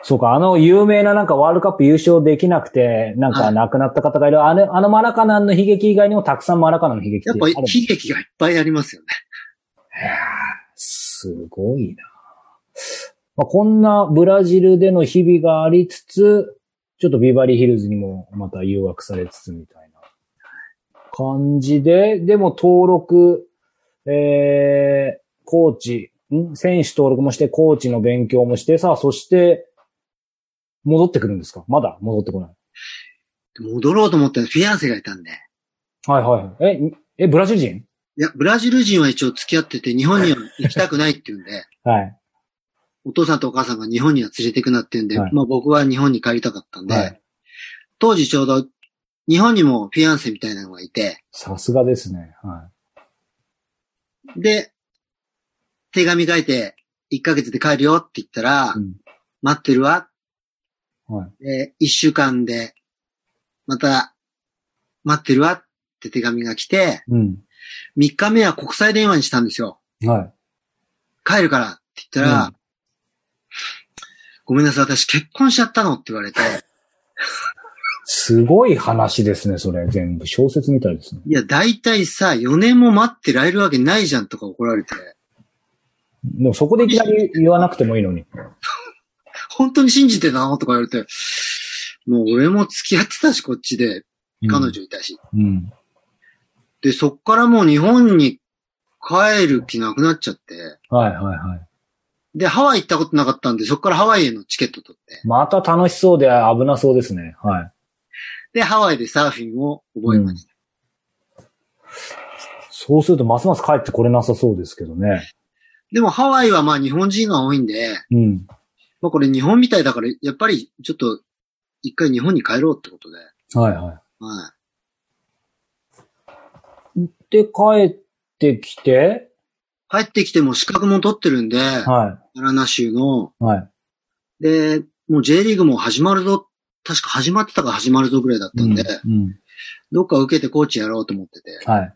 そうか、あの有名ななんかワールドカップ優勝できなくて、なんか亡くなった方がいる、あの、あのマラカナンの悲劇以外にもたくさんマラカナンの悲劇ってやっぱ悲劇がいっぱいありますよね。すごいな。まあ、こんなブラジルでの日々がありつつ、ちょっとビバリーヒルズにもまた誘惑されつつみたいな感じで、でも登録、えー、コーチ、ん？選手登録もして、コーチの勉強もして、さあ、そして、戻ってくるんですか？まだ戻ってこない。戻ろうと思ったらフィアンセがいたんで。はいはいはい。え、え、ブラジル人？いや、ブラジル人は一応付き合ってて、日本には行きたくないって言うんで、[laughs] はい。お父さんとお母さんが日本には連れてくなってんで、はいまあ僕は日本に帰りたかったんで、はい当時ちょうど日本にもフィアンセみたいなのがいて、さすがですね。はで、手紙書いて1ヶ月で帰るよって言ったら、い。うん。待ってるわ。はい。で、1週間で、また、待ってるわって手紙が来て、うん。3日目は国際電話にしたんですよ。はい。帰るからって言ったら、うんごめんなさい、私結婚しちゃったのって言われて、すごい話ですね、それ。全部。小説みたいですね。いや、大体さ、4年も待ってられるわけないじゃんとか怒られて、でもそこでいきなり言わなくてもいいのに。本当に信じてたのとか言われて、もう俺も付き合ってたし、こっちで、彼女いたし。うん。で、そっからもう日本に帰る気なくなっちゃって、はいはいはい。で、ハワイ行ったことなかったんで、そっからハワイへのチケット取って、また楽しそうで危なそうですね。はい。で、ハワイでサーフィンを覚えました。そうするとますます帰ってこれなさそうですけどね。でもハワイはまあ日本人が多いんで、うん。まあこれ日本みたいだから、やっぱりちょっと一回日本に帰ろうってことで。はいははい。い。で、帰ってきて、帰ってきても資格も取ってるんで、はアラナ州の、い。はい。で、もう J リーグも始まるぞ、確か始まってたか始まるぞぐらいだったんで、うん。どっか受けてコーチやろうと思ってて。はい。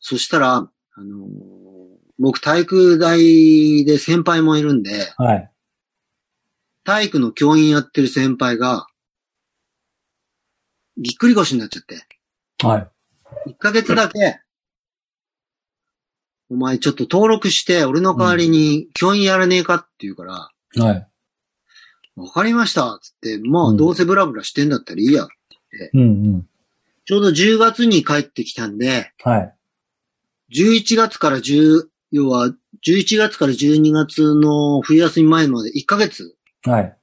そしたら、あのー僕体育大で先輩もいるんで、はい。体育の教員やってる先輩が、ぎっくり腰になっちゃって、はい。1ヶ月だけ、お前ちょっと登録して、俺の代わりに教員やらねえかって言うから、はい。わかりましたつって、まあうんどうせブラブラしてんだったらいいや。うんうん。ちょうど10月に帰ってきたんで、はい。11月から10、要は11月から12月の冬休み前まで1ヶ月はい。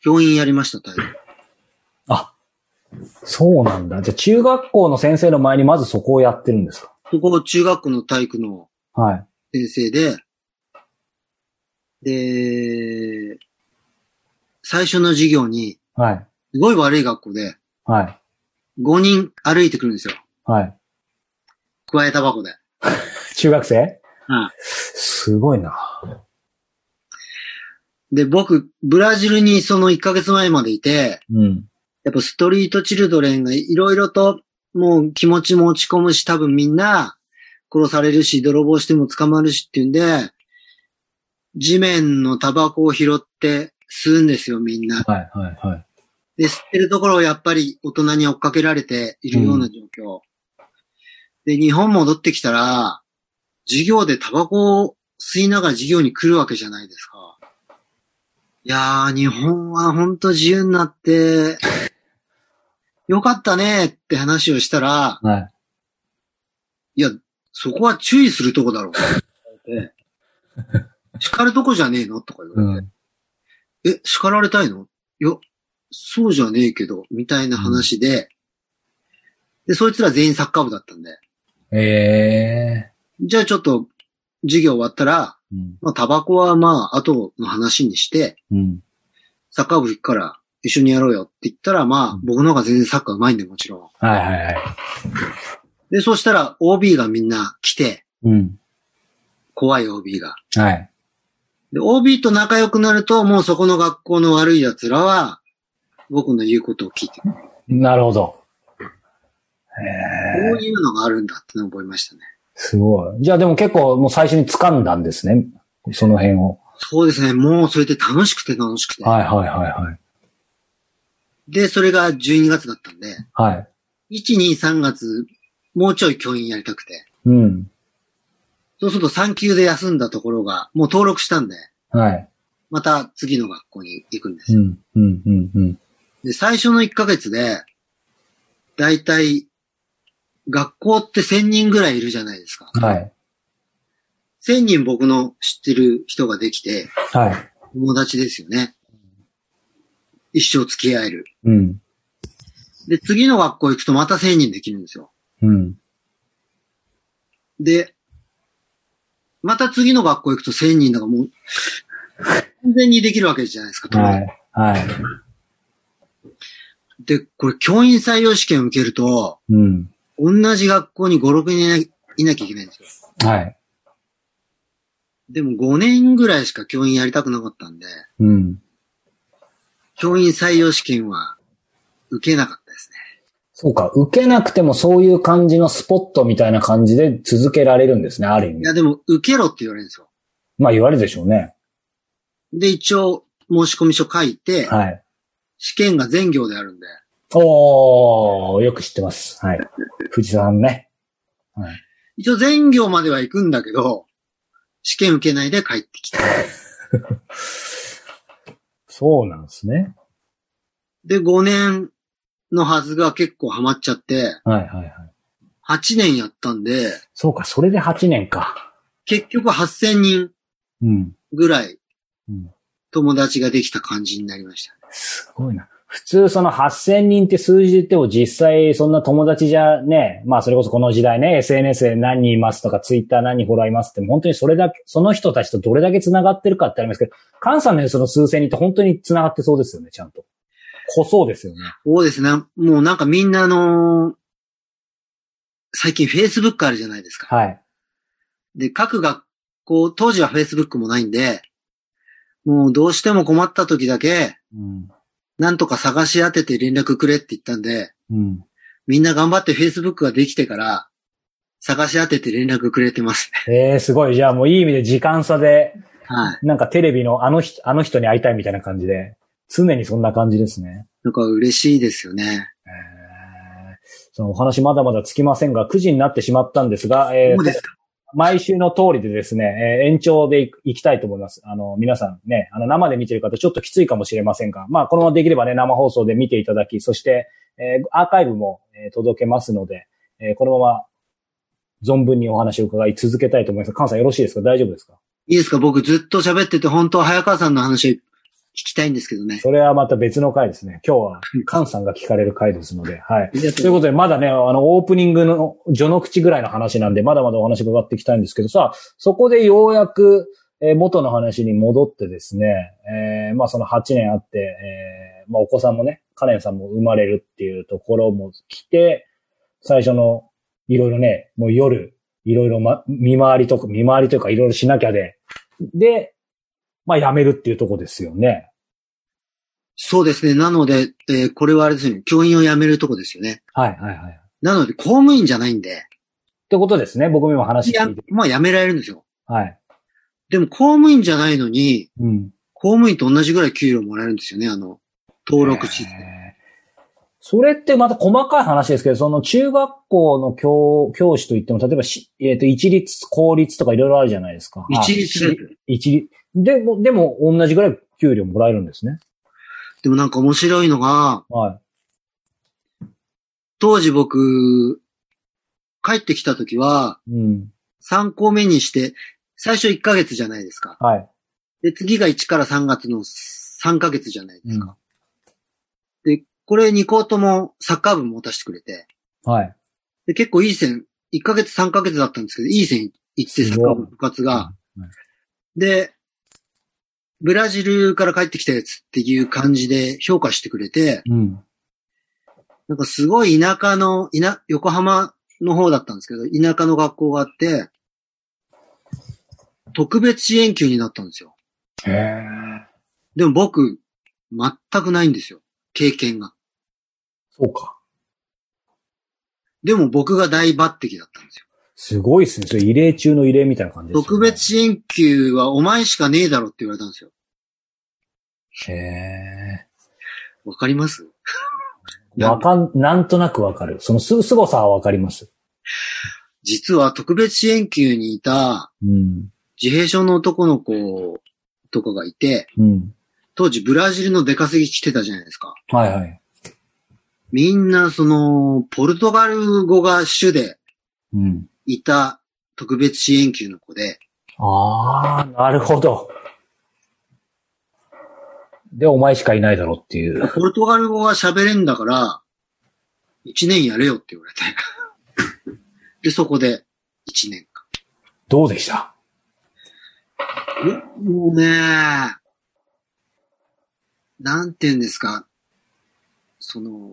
教員やりました、体育。あ、そうなんだ。じゃあ中学校の先生の前にまずそこをやってるんですか？そこ中学校の体育のはい。先生で、で、最初の授業に、はい。すごい悪い学校で、はい。5人歩いてくるんですよ。はい。加えタバコで。[laughs] 中学生？うんすごいな。で、僕、ブラジルにその1ヶ月前までいて、うん。やっぱストリートチルドレンがいろいろともう気持ちも落ち込むし、多分みんな殺されるし、泥棒しても捕まるしっていうんで、地面のタバコを拾って吸うんですよ、みんな。はい、はい、はい。で、吸ってるところをやっぱり大人に追っかけられているような状況。で、日本戻ってきたら、授業でタバコを吸いながら授業に来るわけじゃないですか。いやー、日本は本当自由になって、よかったねって話をしたら、はい。いや、そこは注意するとこだろう。[laughs] 叱るとこじゃねえのとか言われて。え、叱られたいの？いや、そうじゃねえけど、みたいな話で、で、そいつら全員サッカー部だったんで、ええじゃあちょっと、授業終わったら、うん。まあ、タバコはまあ、後の話にして、うん。サッカー部行くから一緒にやろうよって言ったら、まあ、僕の方が全然サッカー上手いんで、もちろん。はいはいはい。で、そしたら OB がみんな来て、うん。怖い OB が。はい。で、OB と仲良くなると、もうそこの学校の悪い奴らは、僕の言うことを聞いてくる。なるほど。こええういうのがあるんだってのを覚えましたね。すごい。じゃあでも結構もう最初に掴んだんですね。その辺を。そうですね。もうそれで楽しくて楽しくて。はいはいはいはい。で、それが12月だったんで、はい。1、2、3月、もうちょい教員やりたくて。うん。そうすると3級で休んだところが、もう登録したんで、はい。また次の学校に行くんですよ。うん、うん、うん、うん。で、最初の1ヶ月で、だいたい、学校って1000人ぐらいいるじゃないですか。はい。1000人僕の知ってる人ができて、はい。友達ですよね。一生付き合える。うん。で、次の学校行くとまた1000人できるんですよ。うん。で、また次の学校行くと1000人だからもう、完全にできるわけじゃないですか。はい。はい。で、これ教員採用試験を受けると、うん。同じ学校に5、6人いないなきゃいけないんですよ。はい。でも5年ぐらいしか教員やりたくなかったんで、うん。教員採用試験は受けなかったですね。そうか。受けなくてもそういう感じのスポットみたいな感じで続けられるんですね。ある意味いや、。でも受けろって言われるんですよ。まあ言われるでしょうね。で、一応申し込み書書いて、はい。試験が全行であるんで、おー、よく知ってます。はい。藤沢さんね。はい。一応全行までは行くんだけど、試験受けないで帰ってきた。[laughs] そうなんですね。で、5年のはずが結構ハマっちゃって、はいはいはい。8年やったんで、そうか、それで8年か。結局8000人うん。ぐらいうん。友達ができた感じになりましたね。すごいな。普通その8000人って数字で言っても実際そんな友達じゃね、まあそれこそこの時代ね、SNS で何人いますとか Twitter 何人フォロワーいますって本当にそれだけ、その人たちとどれだけ繋がってるかってありますけど、菅さんのその数千人って本当に繋がってそうですよね、ちゃんと。濃そうですよね。そうですね。もうなんかみんなあのー最近 Facebook あるじゃないですか。はい。で、各学校、当時は Facebook もないんで、もうどうしても困った時だけ、うん。なんとか探し当てて連絡くれって言ったんで、うん。みんな頑張って Facebook ができてから、探し当てて連絡くれてますね。ええー、すごい。じゃあもういい意味で時間差で、はい。なんかテレビのあの人、あの人に会いたいみたいな感じで、常にそんな感じですね。なんか嬉しいですよね。えーそのお話まだまだつきませんが、9時になってしまったんですが、えーそうですか。毎週の通りでですね、えー延長でい行きたいと思います。あの、皆さんね、あの、生で見てる方ちょっときついかもしれませんが、まあ、このままできればね、生放送で見ていただき、そして、えーアーカイブも、えー届けますので、えーこのまま、存分にお話を伺い続けたいと思います。関さんよろしいですか？大丈夫ですか？いいですか？僕ずっと喋ってて、本当は早川さんの話きたいんですけどね。それはまた別の回ですね。今日は、菅さんが聞かれる回ですので、はい。ということで、まだね、あの、オープニングの序の口ぐらいの話なんで、まだまだお話伺っていきたいんですけどさ、そこでようやく、えー元の話に戻ってですね、えーまあその8年あって、えーまあお子さんもね、カレンさんも生まれるっていうところも来て、最初のいろいろね、もう夜、いろいろま、見回りとか、見回りというかいろいろしなきゃで、で、まあ辞めるっていうとこですよね。そうですね。なので、えーこれはあれですね。教員を辞めるとこですよね。はいはいはい。っなので、公務員じゃないんで、てことですね。僕も今話や聞いて。まあ辞められるんですよ。はい。でも、公務員じゃないのに、うん。公務員と同じぐらい給料もらえるんですよね。あの、登録シスそれってまた細かい話ですけど、その中学校の教教師といっても、例えばし、えっ、と、一律、公立とかいろいろあるじゃないですか。一律あ一律。でも、でも同じぐらい給料もらえるんですね。でもなんか面白いのが、は当時僕、帰ってきた時は、い。うん。3校目にして、最初1ヶ月じゃないですか。はい。で、次が1から3月の3ヶ月じゃないですか。で、これ2校ともサッカー部持たせてくれて、はい。で結構いい線、1ヶ月3ヶ月だったんですけど、いい線行ってサッカー部部活が、うんで、ブラジルから帰ってきたやつっていう感じで評価してくれて、うん。なんかすごい田舎の、いな、横浜の方だったんですけど、田舎の学校があって、特別支援級になったんですよ。へえ。でも僕、全くないんですよ。経験が。そうか。でも僕が大抜擢だったんですよ。すごいですね。それ異例中の異例みたいな感じですね。特別支援級はお前しかねえだろって言われたんですよ。へえ。わかります？[laughs] わかん、なんとなくわかる。そのす、凄さはわかります。実は特別支援級にいたうん。自閉症の男の子とかがいて、うん。当時ブラジルの出稼ぎ来てたじゃないですか。はいはい。みんなその、ポルトガル語が主でうん。いた特別支援級の子で、ああ、なるほど。で、お前しかいないだろうっていう。ポルトガル語が喋れんだから、一年やれよって言われて。[laughs] で、そこで一年間。どうでした？えもうね、なんて言うんですか。その、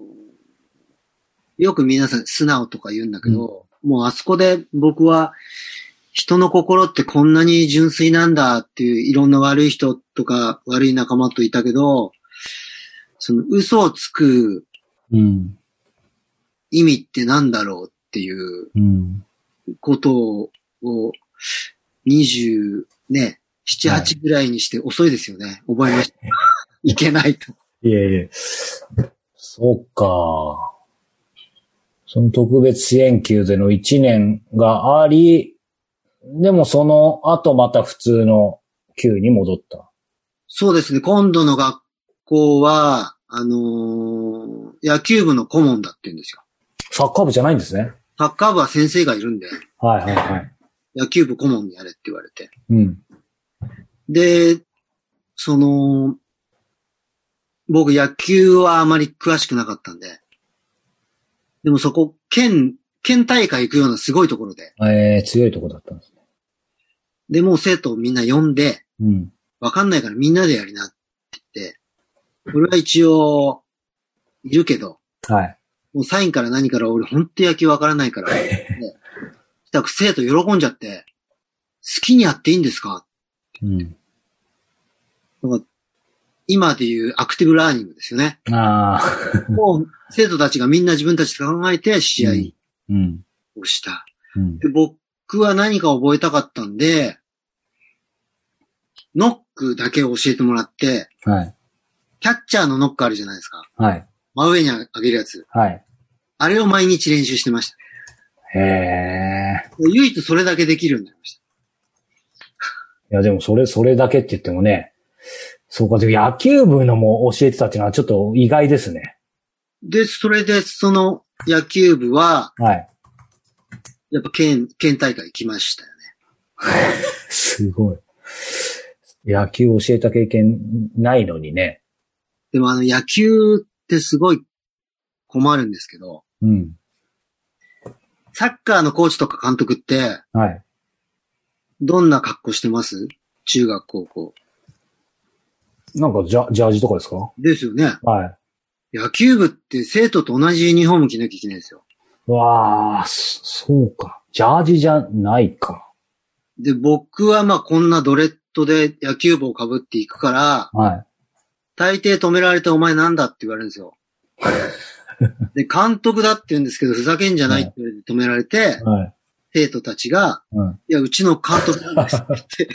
よく皆さん素直とか言うんだけど、もうあそこで僕は人の心ってこんなに純粋なんだっていういろんな悪い人とか悪い仲間といたけど、その嘘をつくうん。意味ってなんだろうっていううん。ことを20ね、7、はい8ぐらいにして遅いですよね。覚えました。[laughs] いけないと。いえいえ。そうか。その特別支援級での1年があり、でもその後また普通の級に戻った。そうですね。今度の学校は、あのー野球部の顧問だって言うんですよ。サッカー部じゃないんですね。サッカー部は先生がいるんで、はいはいはい。野球部顧問にやれって言われて。うん。で、その、僕野球はあまり詳しくなかったんで、でもそこ、県、県大会行くようなすごいところで、えー、強いとこだったんですね。で、もう生徒をみんな呼んで、うん。わかんないからみんなでやりなって言って、俺は一応、いるけど、はい。もうサインから何から俺ほんと野球わからないから、[laughs] ね、したら生徒喜んじゃって、好きにやっていいんですか？うん。なんか今でいうアクティブラーニングですよね。ああ。もう生徒たちがみんな自分たちで考えて試合うん。をした。うん。で僕は何か覚えたかったんで、ノックだけを教えてもらって、はい。キャッチャーのノックあるじゃないですか。はい。真上に上げるやつ。はい。あれを毎日練習してました。へえ。唯一それだけできるようになりました。いや、でもそれ、それだけって言ってもね、そうか、でも野球部のも教えてたっていうのはちょっと意外ですね。で、それでその野球部は、はい。やっぱ県、県大会行きましたよね。[laughs] すごい。野球教えた経験ないのにね。でもあの野球ってすごい困るんですけど、うん。サッカーのコーチとか監督って、はい。どんな格好してます？中学、高校。なんかジャジャージとかですか？ですよね。はい。野球部って生徒と同じユニフォーム着なきゃいけないんですよ。わあ、そそうか。ジャージじゃないか。で、僕はまあこんなドレッドで野球帽を被っていくから、はい。大抵止められてお前なんだって言われるんですよ。[laughs] で、監督だって言うんですけど、ふざけんじゃないって止められて、はい。生徒たちが、うん。いや、うちの監督なんですって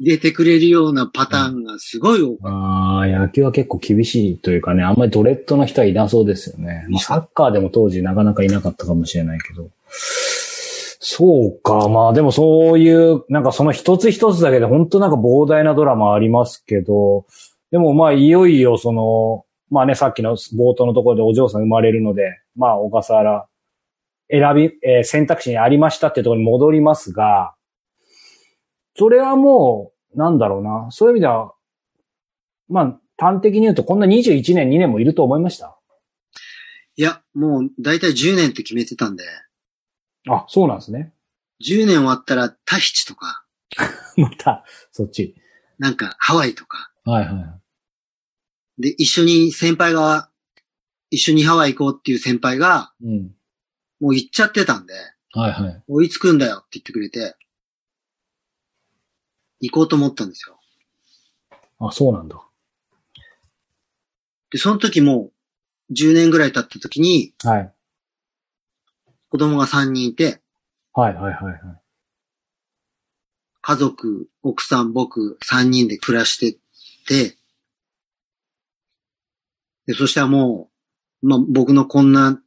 入れてくれるようなパターンがすごい多かっああ、野球は結構厳しいというかね、あんまりドレッドの人はいなそうですよね。まあ、サッカーでも当時なかなかいなかったかもしれないけど。そうか、まあでもそういう、なんかその一つ一つだけで本当なんか膨大なドラマありますけど、でもまあいよいよその、まあね、さっきの冒頭のところでお嬢さん生まれるので、まあ小笠原選び、えー選択肢にありましたっていうところに戻りますが、それはもう、なんだろうな。そういう意味では、まあ、端的に言うとこんな21年、2年もいると思いました？いや、もう大体10年って決めてたんで、あ、そうなんですね。10年終わったらタヒチとか、[laughs] また、そっち。なんかハワイとか、はいはい。で、一緒に先輩が、一緒にハワイ行こうっていう先輩が、うん。もう行っちゃってたんで、はいはい。追いつくんだよって言ってくれて、行こうと思ったんですよ。あ、そうなんだ。で、その時も、10年ぐらい経った時に、はい。子供が3人いて、はいはいはいはい。家族、奥さん、僕、3人で暮らしてて、で、そしたらもう、まあ、僕のこんな、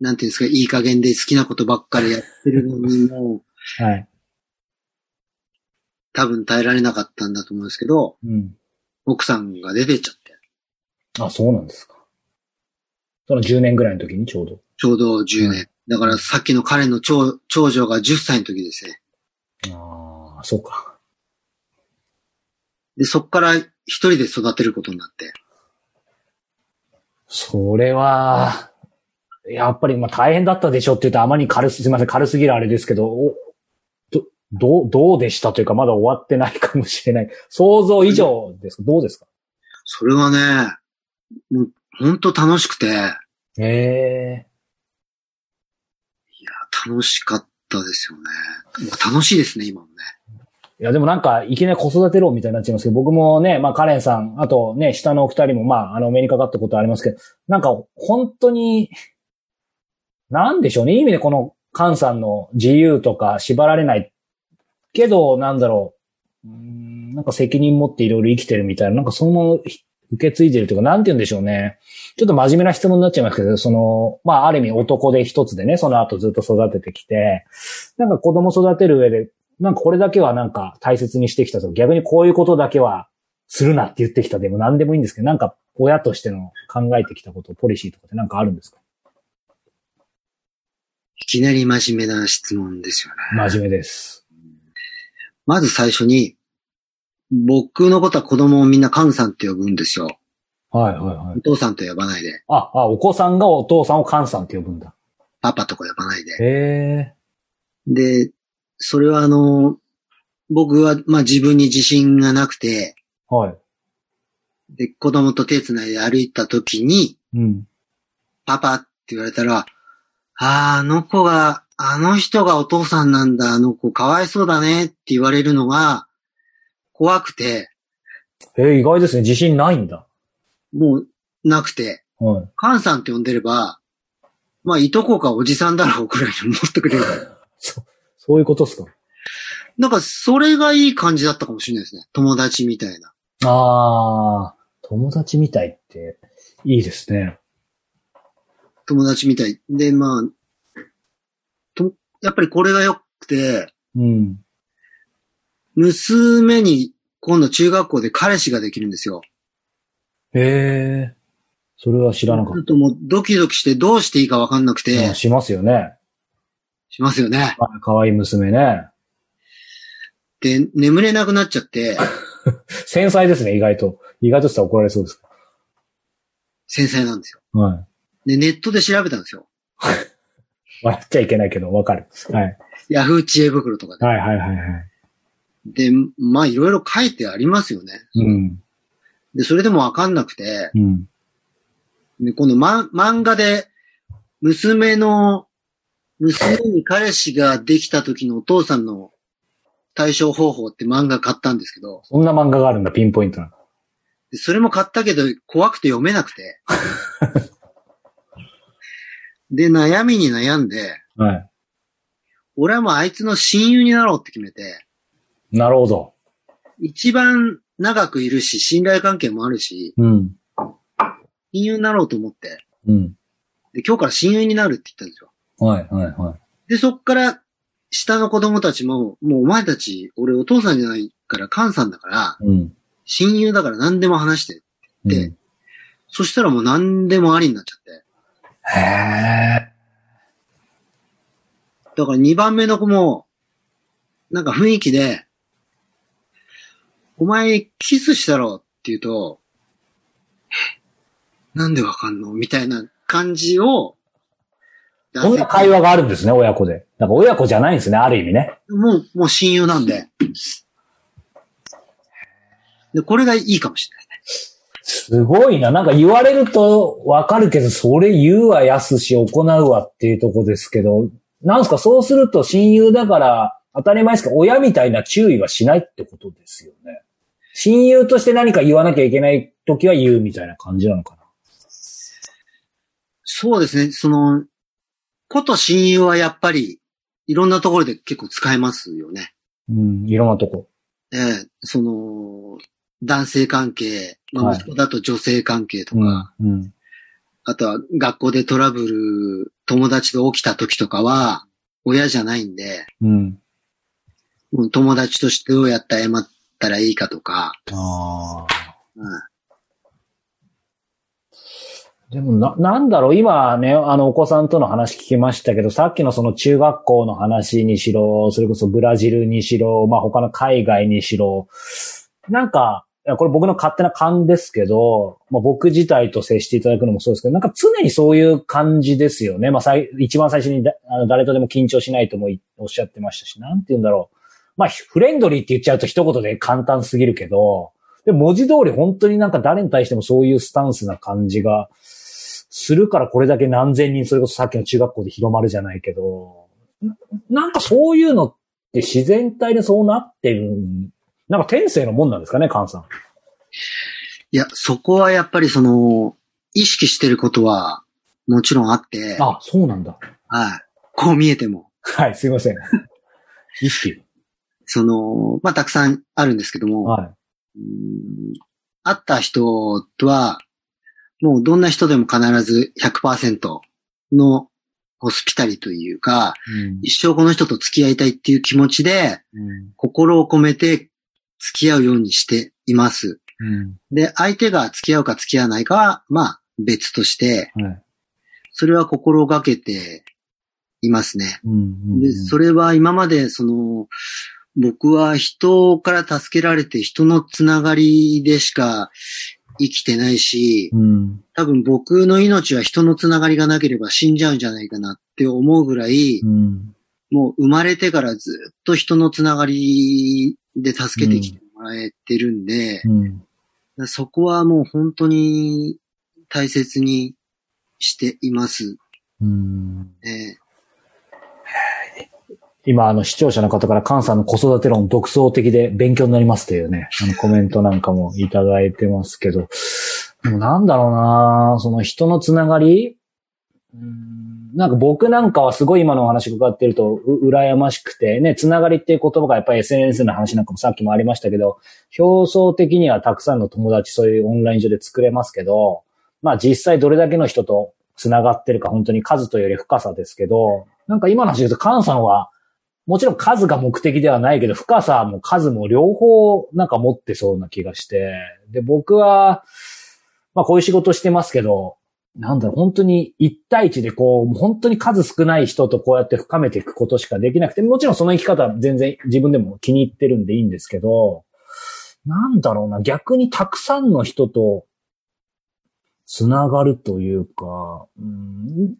なんていうんですか、いい加減で好きなことばっかりやってるのにもう、[laughs] はい。多分耐えられなかったんだと思うんですけど、うん。奥さんが出てっちゃって、あ、そうなんですか。その10年ぐらいの時にちょうど。ちょうど10年。だからさっきの彼の長長女が10歳の時ですね。ああ、そうか。で、そっから一人で育てることになって。それは、やっぱりまあ大変だったでしょって言うとあまり軽す、すみません、軽すぎるあれですけど、おど、どう、どうでしたというかまだ終わってないかもしれない。想像以上ですか？どうですか？それがね、もう本当楽しくて、いや、ええ楽しかったですよね。まあ楽しいですね、今もね。いや、でもなんか、いきなり子育て論みたいになっちゃいますけど、僕もね、まあ、カレンさん、あとね、下のお二人も、まあ、あの、お目にかかったことありますけど、なんか、本当に、なんでしょうね？いい意味でこの、カンさんの自由とか縛られない。けど、なんだろう。うーんなんか責任持っていろいろ生きてるみたいな、なんかその、受け継いでるというか、なんて言うんでしょうね。ちょっと真面目な質問になっちゃいますけど、その、まあ、ある意味男で一つでね、その後ずっと育ててきて、なんか子供育てる上で、なんかこれだけはなんか大切にしてきたと、逆にこういうことだけはするなって言ってきたでも何でもいいんですけど、なんか親としての考えてきたこと、ポリシーとかってなんかあるんですか？いきなり真面目な質問ですよね。真面目です。まず最初に、僕のことは子供をみんなカンさんって呼ぶんですよ。はいはいはいお。父さんと呼ばないで、あ、あ、お子さんがお父さんをカンさんって呼ぶんだ。パパとか呼ばないで。へえ。で、それはあの、僕はまあ自分に自信がなくて、はい。で、子供と手繋いで歩いた時に、うん。パパって言われたら、ああ、あの子が、あの人がお父さんなんだ、あの子かわいそうだねって言われるのが怖くて、えー、意外ですね。自信ないんだ。もうなくて、はい。カンさんって呼んでれば、まあ、いとこかおじさんだろうくらいに思ってくれる。[laughs] そ、そういうことっすかなんか、それがいい感じだったかもしれないですね。友達みたいな。ああ、友達みたいって、いいですね。友達みたい。で、まあ、と、やっぱりこれが良くて、うん。娘に今度中学校で彼氏ができるんですよ。へえ。それは知らなかっちょっともうドキドキしてどうしていいかわかんなくた。てあ、しますよね。しますよね。あかわいい娘ね。で、眠れなくなっちゃって、[laughs] 繊細ですね、意外と。意外としたら怒られそうです。繊細なんですよ。はい。で、ネットで調べたんですよ。笑っちゃいけないけど、わかる。はい。ヤフー知恵袋とかで。はいはいはいはい。で、まあいろいろ書いてありますよね。うん。で、それでもわかんなくて、うん。で、今度、ま、漫画で、娘の、娘に彼氏ができた時のお父さんの対処方法って漫画買ったんですけど、そんな漫画があるんだ、ピンポイントな。でそれも買ったけど怖くて読めなくて。[laughs] で、悩みに悩んで、はい。俺はもうあいつの親友になろうって決めて、なるほど。一番長くいるし、信頼関係もあるし、うん。親友になろうと思って、うん。で、今日から親友になるって言ったんですよ。はいはいはい。で、そっから、下の子供たちも、もうお前たち、俺お父さんじゃないから、カンさんだから、うん。親友だから何でも話して。でうんそしたらもう何でもありになっちゃって。へえ。だから2番目の子も、なんか雰囲気で、お前キスしたろって言うと、なんでわかんの？みたいな感じを、こんな会話があるんですね、親子で。なんか親子じゃないんですね、ある意味ね。もう、もう親友なんで。で、これがいいかもしれないですごいな。なんか言われるとわかるけど、それ言うは安し行うわっていうとこですけど、なんすか、そうすると親友だから当たり前ですけど、親みたいな注意はしないってことですよね。親友として何か言わなきゃいけない時は言うみたいな感じなのかな。そうですね。その、こと親友はやっぱり、いろんなところで結構使えますよね。うん、いろんなとこ。ええその、男性関係、まあ、はい息子だと女性関係とか、うん、うん。あとは学校でトラブル、友達と起きた時とかは、親じゃないんで、うん。もう友達としてどうやって謝ったらいいかとか、ああ。うんでもな、なんだろう、今ね、あの、お子さんとの話聞きましたけど、さっきのその中学校の話にしろ、それこそブラジルにしろ、まあ他の海外にしろ、なんか、これ僕の勝手な勘ですけど、まあ僕自体と接していただくのもそうですけど、なんか常にそういう感じですよね。まあ最一番最初にだあの誰とでも緊張しないともおっしゃってましたし、なんて言うんだろう。まあフレンドリーって言っちゃうと一言で簡単すぎるけど、で文字通り本当になんか誰に対してもそういうスタンスな感じが、するからこれだけ何千人、それこそさっきの中学校で広まるじゃないけど、ななんかそういうのって自然体でそうなってる、なんか天性のもんなんですかね、菅さん。いや、そこはやっぱりその、意識してることは、もちろんあって、あ、そうなんだ。はい。こう見えても、はい、すいません。[laughs] 意識。その、まあ、たくさんあるんですけども、はうーん会った人とは、もうどんな人でも必ず100%のホスピタリというか、い。うん一生この人と付き合いたいっていう気持ちで、うん心を込めて付き合うようにしています。うん。で、相手が付き合うか付き合わないかは、まあ別として、はい。それは心がけていますね。うんうんで、それは今までその、僕は人から助けられて人のつながりでしか生きてないし、うん。多分僕の命は人のつながりがなければ死んじゃうんじゃないかなって思うぐらい、うん。もう生まれてからずっと人のつながりで助けてきてもらえてるんで、うん。そこはもう本当に大切にしています。うん。ね。今、あの、視聴者の方から、菅さんの子育て論独創的で勉強になりますというね、あの、コメントなんかもいただいてますけど、でもなんだろうなその人のつながり？うんなんか僕なんかはすごい今のお話伺ってると、う、羨ましくて、ね、つながりっていう言葉がやっぱり SNS の話なんかもさっきもありましたけど、表層的にはたくさんの友達そういうオンライン上で作れますけど、まあ実際どれだけの人と繋がってるか本当に数というより深さですけど、なんか今の話で言うと、菅さんは、もちろん数が目的ではないけど、深さも数も両方なんか持ってそうな気がして、で、僕は、まあこういう仕事してますけど、なんだろう、本当に一対一でこう、本当に数少ない人とこうやって深めていくことしかできなくて、もちろんその生き方は全然自分でも気に入ってるんでいいんですけど、なんだろうな、逆にたくさんの人とつながるというか、うん、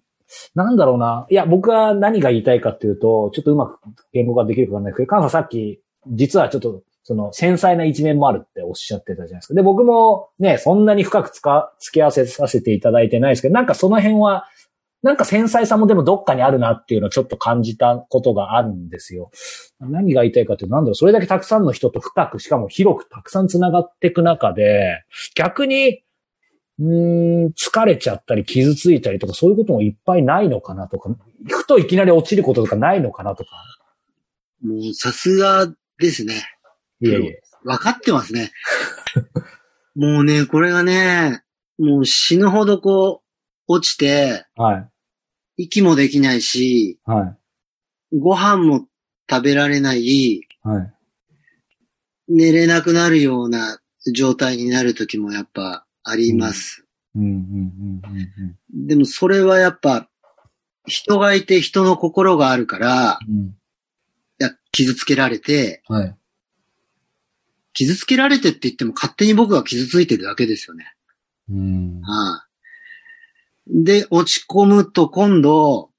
なんだろうな。いや、僕は何が言いたいかっていうと、ちょっとうまく言語化できるかわかんないけど、カンさんさっき、実はちょっと、その、繊細な一面もあるっておっしゃってたじゃないですか。で、僕もね、そんなに深くつか、付き合わせさせていただいてないですけど、なんかその辺は、なんか繊細さもでもどっかにあるなっていうのをちょっと感じたことがあるんですよ。何が言いたいかっていうと、なんだろう、それだけたくさんの人と深く、しかも広くたくさん繋がっていく中で、逆に、うん、疲れちゃったり傷ついたりとかそういうこともいっぱいないのかなとか、ふといきなり落ちることとかないのかなとか。もうさすがですね。いやいや。分かってますね。[laughs] もうね、これがね、もう死ぬほどこう、落ちて、はい。息もできないし、はい。ご飯も食べられない、はい。寝れなくなるような状態になる時もやっぱあります。でもそれはやっぱ、人がいて人の心があるから、うん。うん。いや、傷つけられて、はい。傷つけられてって言っても勝手に僕が傷ついてるだけですよね。うん。はい。で、落ち込むと今度、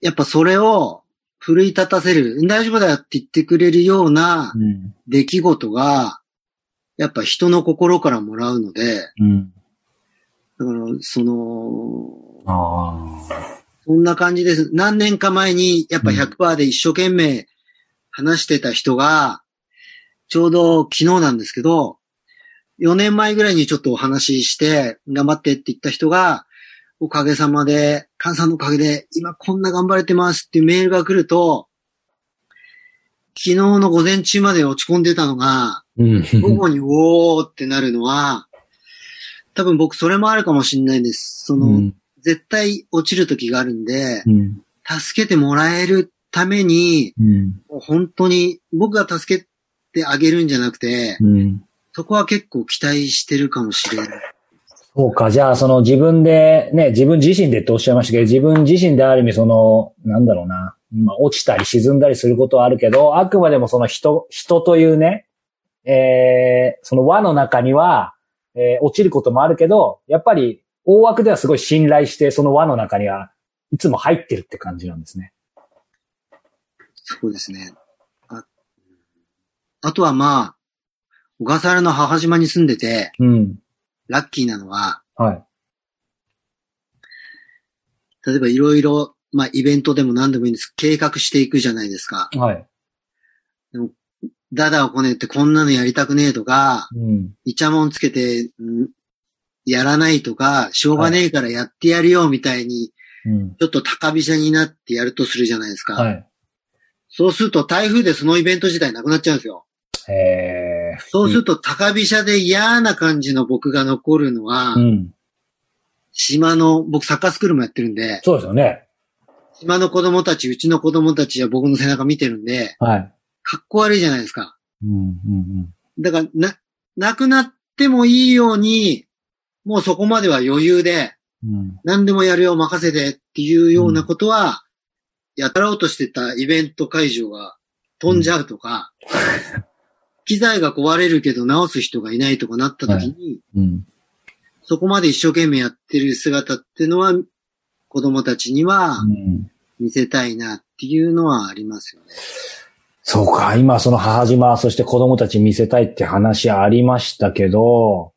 やっぱそれを奮い立たせる、大丈夫だよって言ってくれるようなうん。出来事が、やっぱ人の心からもらうので、うん。だから、その、ああ。そんな感じです。何年か前に、やっぱ100%で一生懸命話してた人が、ちょうど昨日なんですけど、4年前ぐらいにちょっとお話しして、頑張ってって言った人が、おかげさまで、菅さんのおかげで、今こんな頑張れてますっていうメールが来ると、昨日の午前中まで落ち込んでたのが、うん。午後におーってなるのは、多分僕それもあるかもしれないです。その、うん。絶対落ちる時があるんで、うん。助けてもらえるために、うん。本当に僕が助けてあげるんじゃなくて、うん。そこは結構期待してるかもしれない。そうか、じゃあ、その自分で、ね、自分自身でっておっしゃいましたけど、自分自身である意味、その、なんだろうな、まあ、落ちたり沈んだりすることはあるけど、あくまでもその人、人というね、えー、その輪の中には、えー落ちることもあるけど、やっぱり大枠ではすごい信頼して、その輪の中にはいつも入ってるって感じなんですね。そうですね。ああとはまあ、小笠原の母島に住んでて、うん。ラッキーなのは、はい。例えばいろいろ、まあイベントでも何でもいいんです計画していくじゃないですか。はい。ダダをこねってこんなのやりたくねえとか、うん。イチャモンつけて、んやらないとか、しょうがねえからやってやるよみたいに、うん。ちょっと高飛車になってやるとするじゃないですか。はい。そうすると台風でそのイベント自体なくなっちゃうんですよ。えそうすると高飛車で嫌な感じの僕が残るのは、ー、うん。島の、僕サッカースクールもやってるんで、そうですよね。島の子供たち、うちの子供たちは僕の背中見てるんで、はい。かっこ悪いじゃないですか。うん、うん、だから、な、なくなってもいいように、もうそこまでは余裕で、うん。うん。何でもやるよ、任せてっていうようなことは、やろうとしてたイベント会場が飛んじゃうとか、機材が壊れるけど直す人がいないとかなった時に、うん。そこまで一生懸命やってる姿っていうのは、子供たちにはうん。見せたいなっていうのはありますよね。そうか、今その母島、そして子供たち見せたいって話ありましたけど、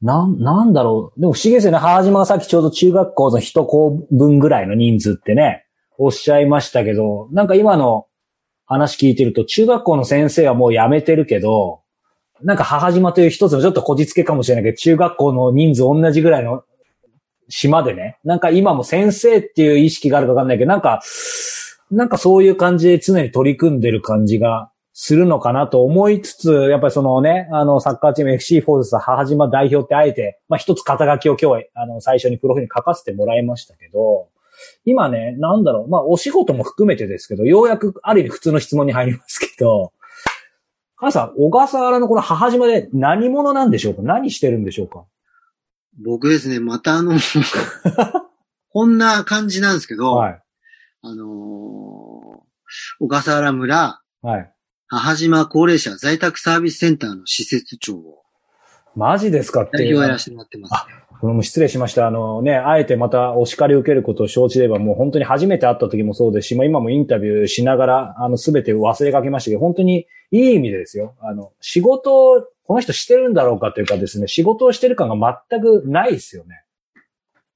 なん、なんだろう。でも不思議ですよね。母島がさっきちょうど中学校の一校分ぐらいの人数ってね、おっしゃいましたけど、なんか今の話聞いてると、中学校の先生はもう辞めてるけど、なんか母島という一つのちょっとこじつけかもしれないけど、中学校の人数同じぐらいの島でね、なんか今も先生っていう意識があるかわかんないけど、なんか、なんかそういう感じで常に取り組んでる感じがするのかなと思いつつ、やっぱりそのね、あの、サッカーチーム FC フォーズ母島代表ってあえて、まあ一つ肩書きを今日は、あの、最初にプロフィールに書かせてもらいましたけど、今ね、なんだろう、まあお仕事も含めてですけど、ようやくある意味普通の質問に入りますけど、母さん、小笠原のこの母島で何者なんでしょうか？何してるんでしょうか？僕ですね、またあの、[laughs] こんな感じなんですけど、はい。あのー小笠原村はい。母島高齢者在宅サービスセンターの施設長をマジですかっていう代表をやらせてもらってます。これも失礼しました。あのね、あえてまたお叱り受けることを承知で言えば、もう本当に初めて会った時もそうですし、まあ今もインタビューしながら、あの、すべて忘れかけましたけど、本当にいい意味でですよ。あの、仕事を、この人してるんだろうかというかですね、仕事をしてる感が全くないですよね。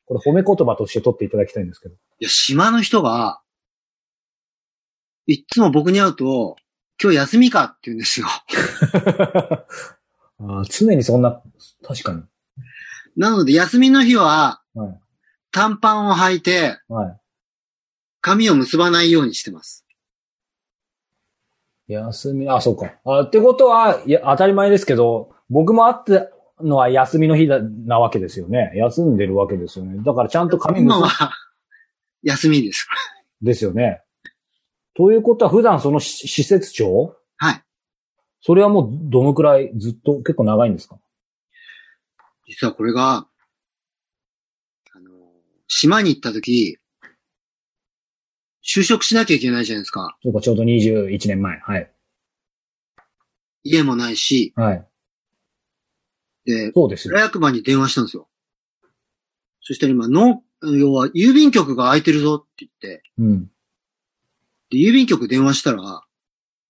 これ褒め言葉として取っていただきたいんですけど。いや、島の人が、いっつも僕に会うと、今日休みかって言うんですよ。[laughs] あー常にそんな、確かに。なので、休みの日は、はい。短パンを履いて、はい。髪を結ばないようにしてます。休み、あ、そうか。あってことは、いや、当たり前ですけど、僕も会ったのは休みの日だなわけですよね。休んでるわけですよね。だからちゃんと髪結ぶ今は、休みです。ですよね。ということは、普段そのし施設長？はい。それはもうどのくらいずっと結構長いんですか？実はこれが、あの、島に行った時、就職しなきゃいけないじゃないですか。そうか、ちょうど21年前。はい。家もないし、はい。で、そうです。役場に電話したんですよ。そしたら今、の、要は、郵便局が空いてるぞって言って、うん。で、郵便局電話したら、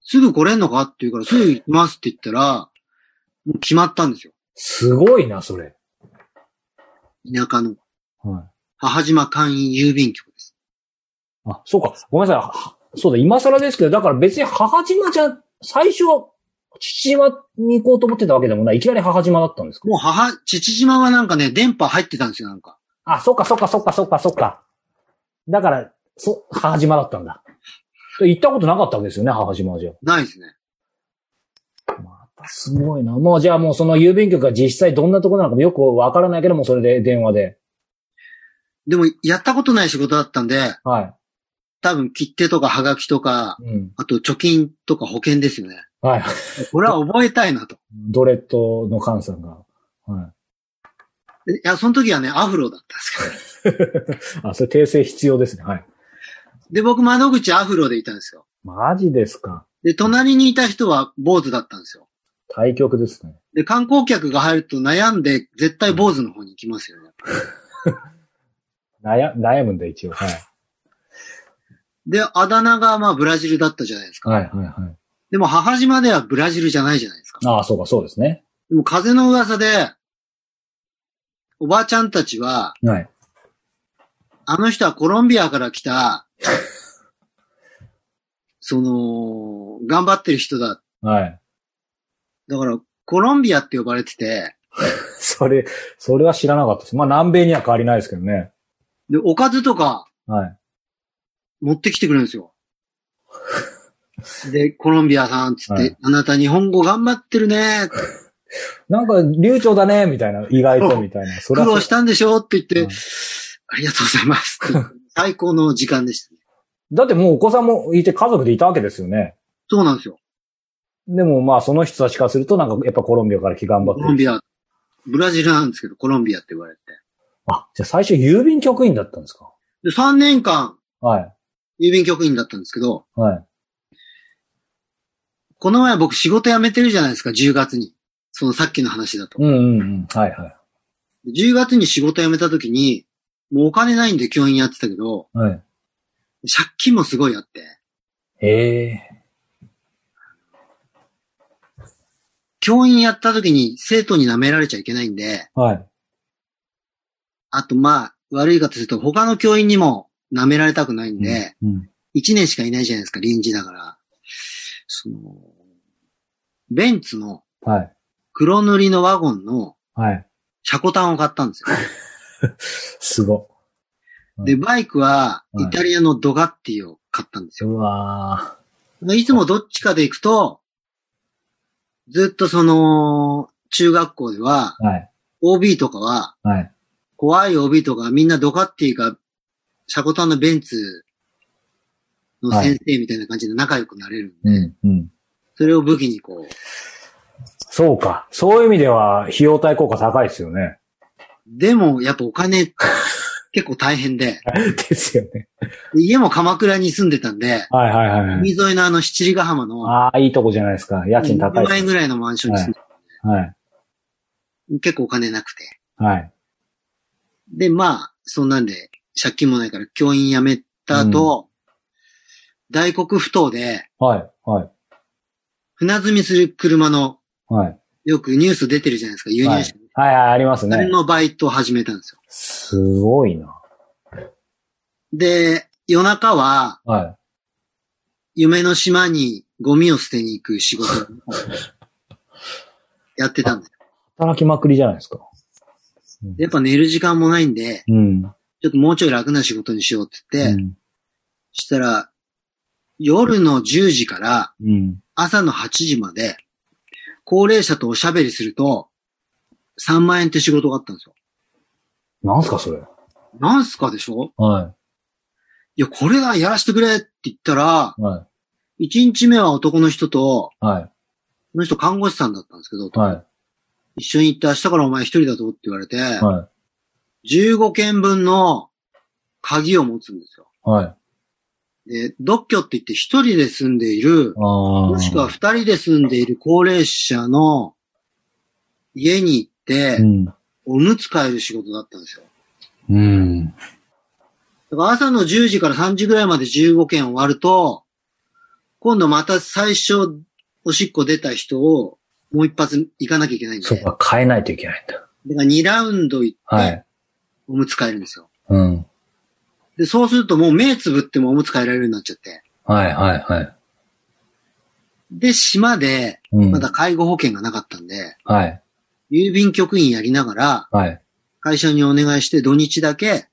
すぐ来れんのかって言うから、すぐ行きますって言ったら、もう決まったんですよ。すごいな、それ。田舎のはい。母島簡易郵便局です。あ、そうか。ごめんなさいは。そうだ、今更ですけど、だから別に母島じゃ、最初は父島に行こうと思ってたわけでもない。いきなり母島だったんですか？もう母、父島はなんかね、電波入ってたんですよ、なんか。あ、そっかそっかそっかそっかそっか。だから、そ、母島だったんだ。行ったことなかったわけですよね、母島はじゃないですね。またすごいな。もうじゃあもうその郵便局が実際どんなところなのかもよくわからないけども、それで電話で。でも、やったことない仕事だったんで、はい。多分切手とかハガキとか、うん。あと貯金とか保険ですよね。はい。これは覚えたいなと。ドレッドの菅さんが。はい。いや、その時はね、アフロだったんですけど。[laughs] あ、それ訂正必要ですね。はい。で、僕窓口アフロでいたんですよ。マジですか。で、隣にいた人は坊主だったんですよ。対局ですね。で、観光客が入ると悩んで、絶対坊主の方に行きますよね。[laughs] 悩、悩むんだ、一応。はい。で、あだ名がまあブラジルだったじゃないですか。はい、はい、はい。でも母島ではブラジルじゃないじゃないですか。ああ、そうか、そうですね。でも風の噂で、おばあちゃんたちは、はい。あの人はコロンビアから来た、[laughs] その、頑張ってる人だ。はい。だから、コロンビアって呼ばれてて、[laughs] それ、それは知らなかったです。まあ、南米には変わりないですけどね。で、おかずとかはい。持ってきてくれるんですよ。で、コロンビアさんつって、はいあなた日本語頑張ってるね。なんか、流暢だね、みたいな、意外と、みたいな。苦労したんでしょって言って、はいありがとうございます。[laughs] 最高の時間でしたね。だってもうお子さんもいて家族でいたわけですよね。そうなんですよ。でもまあ、その人たちからすると、なんか、やっぱコロンビアから来頑張ってる。コロンビア、ブラジルなんですけど、コロンビアって言われて。あ、じゃあ最初郵便局員だったんですか？で、3年間、はい。郵便局員だったんですけど、はい。この前僕仕事辞めてるじゃないですか、10月に。そのさっきの話だと。うんうんうん。はいはい。10月に仕事辞めた時に、もうお金ないんで教員やってたけど、はい。借金もすごいあって、へえ。教員やった時に生徒に舐められちゃいけないんで、はい。あとまあ、悪い方すると他の教員にも舐められたくないんで、うん。1年しかいないじゃないですか、臨時だから。その、ベンツのはい。黒塗りのワゴンのはい。車庫端を買ったんですよ。[laughs] すご。で、バイクははいイタリアのドガッティを買ったんですよ。うわいつもどっちかで行くと、ずっとその、中学校では、ー。はい。OB とかは、はい。怖い OB とかみんなドカッティが、シャコタンのベンツの先生みたいな感じで仲良くなれるんで、うん。うん。それを武器にこう、そうか。そういう意味では、費用対効果高いですよね。でもやっぱお金結構大変で、[laughs] ですよね。で家も鎌倉に住んでたんで、はいはいはいはい。海沿いのあの七里ヶ浜の、ああ、いいとこじゃないですか。家賃高い2万です。円ぐらいのマンションに住んで、はい。結構お金なくて。はい。で、まあ、そんなんで、借金もないから教員辞めた後、大黒不当で、はい。はい。船積みする車の、はい。よくニュース出てるじゃないですか、輸入車。はいはい、ありますね。あれのバイトを始めたんですよ。すごいな。で、夜中は、はい。夢の島にゴミを捨てに行く仕事を [laughs] やってたんですよ。働きまくりじゃないですか。でやっぱ寝る時間もないんで、うん。ちょっともうちょい楽な仕事にしようって言って、うん。したら、夜の10時からうん。朝の8時まで、高齢者とおしゃべりすると、3万円って仕事があったんですよ。なんすか、それ？なんすかでしょ？はいや、これだ、やらしてくれって言ったら、い。は1日目は男の人と、い。はい。この人看護師さんだったんですけど、はい。一緒に行って明日からお前一人だぞって言われて、はい。15件分の鍵を持つんですよ。はい。で、独居って言って一人で住んでいる、ああ。もしくは二人で住んでいる高齢者の家にて、うん。おむつ替える仕事だったんですよ。うん。だから朝の10時から3時ぐらいまで15件終わると、今度また最初、おしっこ出た人をもう一発行かなきゃいけないんで。そうか、変えないといけないんだ。だから2ラウンド行って、はい。おむつ替えるんですよ。うん。で、そうするともう目つぶってもおむつ替えられるようになっちゃって。はい、はい、はい。で、島で、うん。まだ介護保険がなかったんで、はい、郵便局員やりながら、はい。会社にお願いして土日だけ、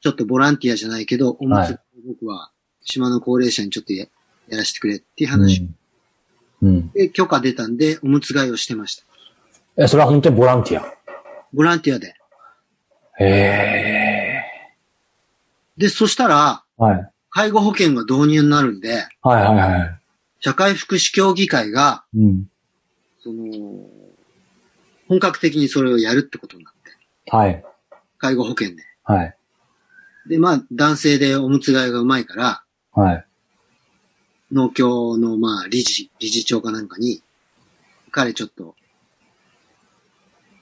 ちょっとボランティアじゃないけど、おむつ、はい僕は島の高齢者にちょっとややらせてくれっていう話うん。うん。で、許可出たんで、おむつ替えをしてました。え、それは本当にボランティア？ボランティアで。へえ。で、そしたら、はい。介護保険が導入になるんで、はい、はい、はい。社会福祉協議会が、うん。その、本格的にそれをやるってことになって、はい。介護保険で。はい。で、まあ、男性でおむつ替えがうまいから、はい。農協の、まあ、理事、理事長かなんかに、彼ちょっと、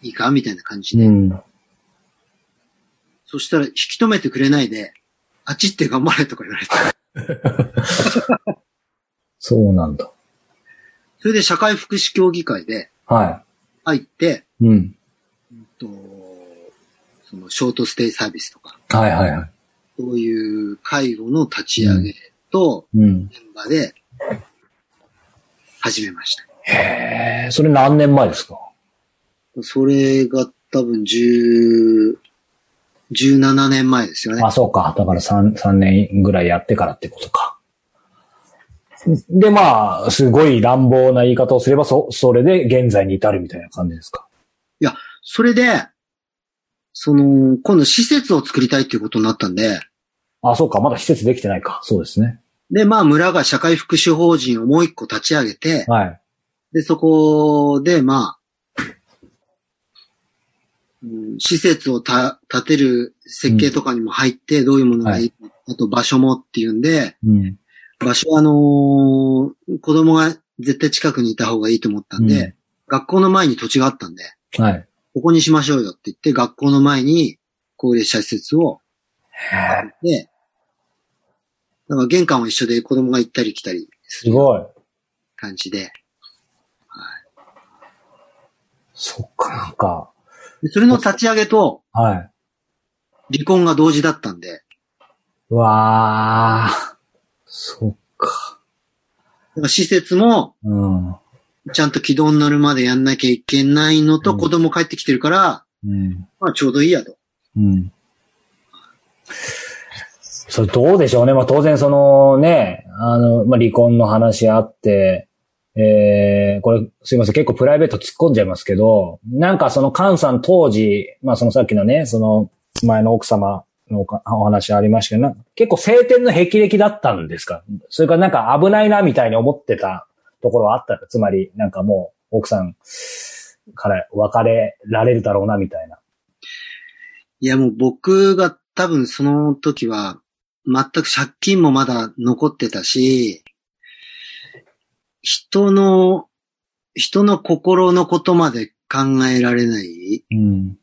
いいかみたいな感じで。うん。そしたら、引き止めてくれないで、あっちって頑張れとか言われて。[laughs] そうなんだ。それで社会福祉協議会では入って、い。うん。うんとそのショートステイサービスとか、はい、はい、はい。そういう介護の立ち上げとうん。現場で始めました。へえ、それ何年前ですか？それが多分10、17年前ですよね。あ、そうか。だから3、三年ぐらいやってからってことか。で、まあ、すごい乱暴な言い方をすれば、そ、それで現在に至るみたいな感じですか？それで、その、今度施設を作りたいっていうことになったんで、あ、そうか。まだ施設できてないか。そうですね。で、まあ村が社会福祉法人をもう一個立ち上げて、はい。で、そこで、まあ、うん施設をた建てる設計とかにも入って、どういうものがいい、あと場所もっていうんで、うん。場所はあのー子供が絶対近くにいた方がいいと思ったんで、うん学校の前に土地があったんで、はい。ここにしましょうよって言って、学校の前に高齢者施設を建てて、だから玄関は一緒で子供が行ったり来たりするすごい。感じで、そっか、なんか。でそれの立ち上げとはい。離婚が同時だったんで、うわー。そっか。だから施設もうん。ちゃんと軌道に乗るまでやんなきゃいけないのとうん子供帰ってきてるから、うん。まあちょうどいいやと。うん。それどうでしょうね。まあ当然そのね、あの、まあ離婚の話あって、えー、これすいません、結構プライベート突っ込んじゃいますけど、なんかその菅さん当時、まあそのさっきのね、その前の奥様のお話ありましたけど、な結構晴天の霹靂だったんですか？それからなんか危ないなみたいに思ってたところはあったつまりなんかもう奥さんから別れられるだろうなみたいな。いやもう僕が多分その時は全く借金もまだ残ってたし、人の、人の心のことまで考えられない。うん。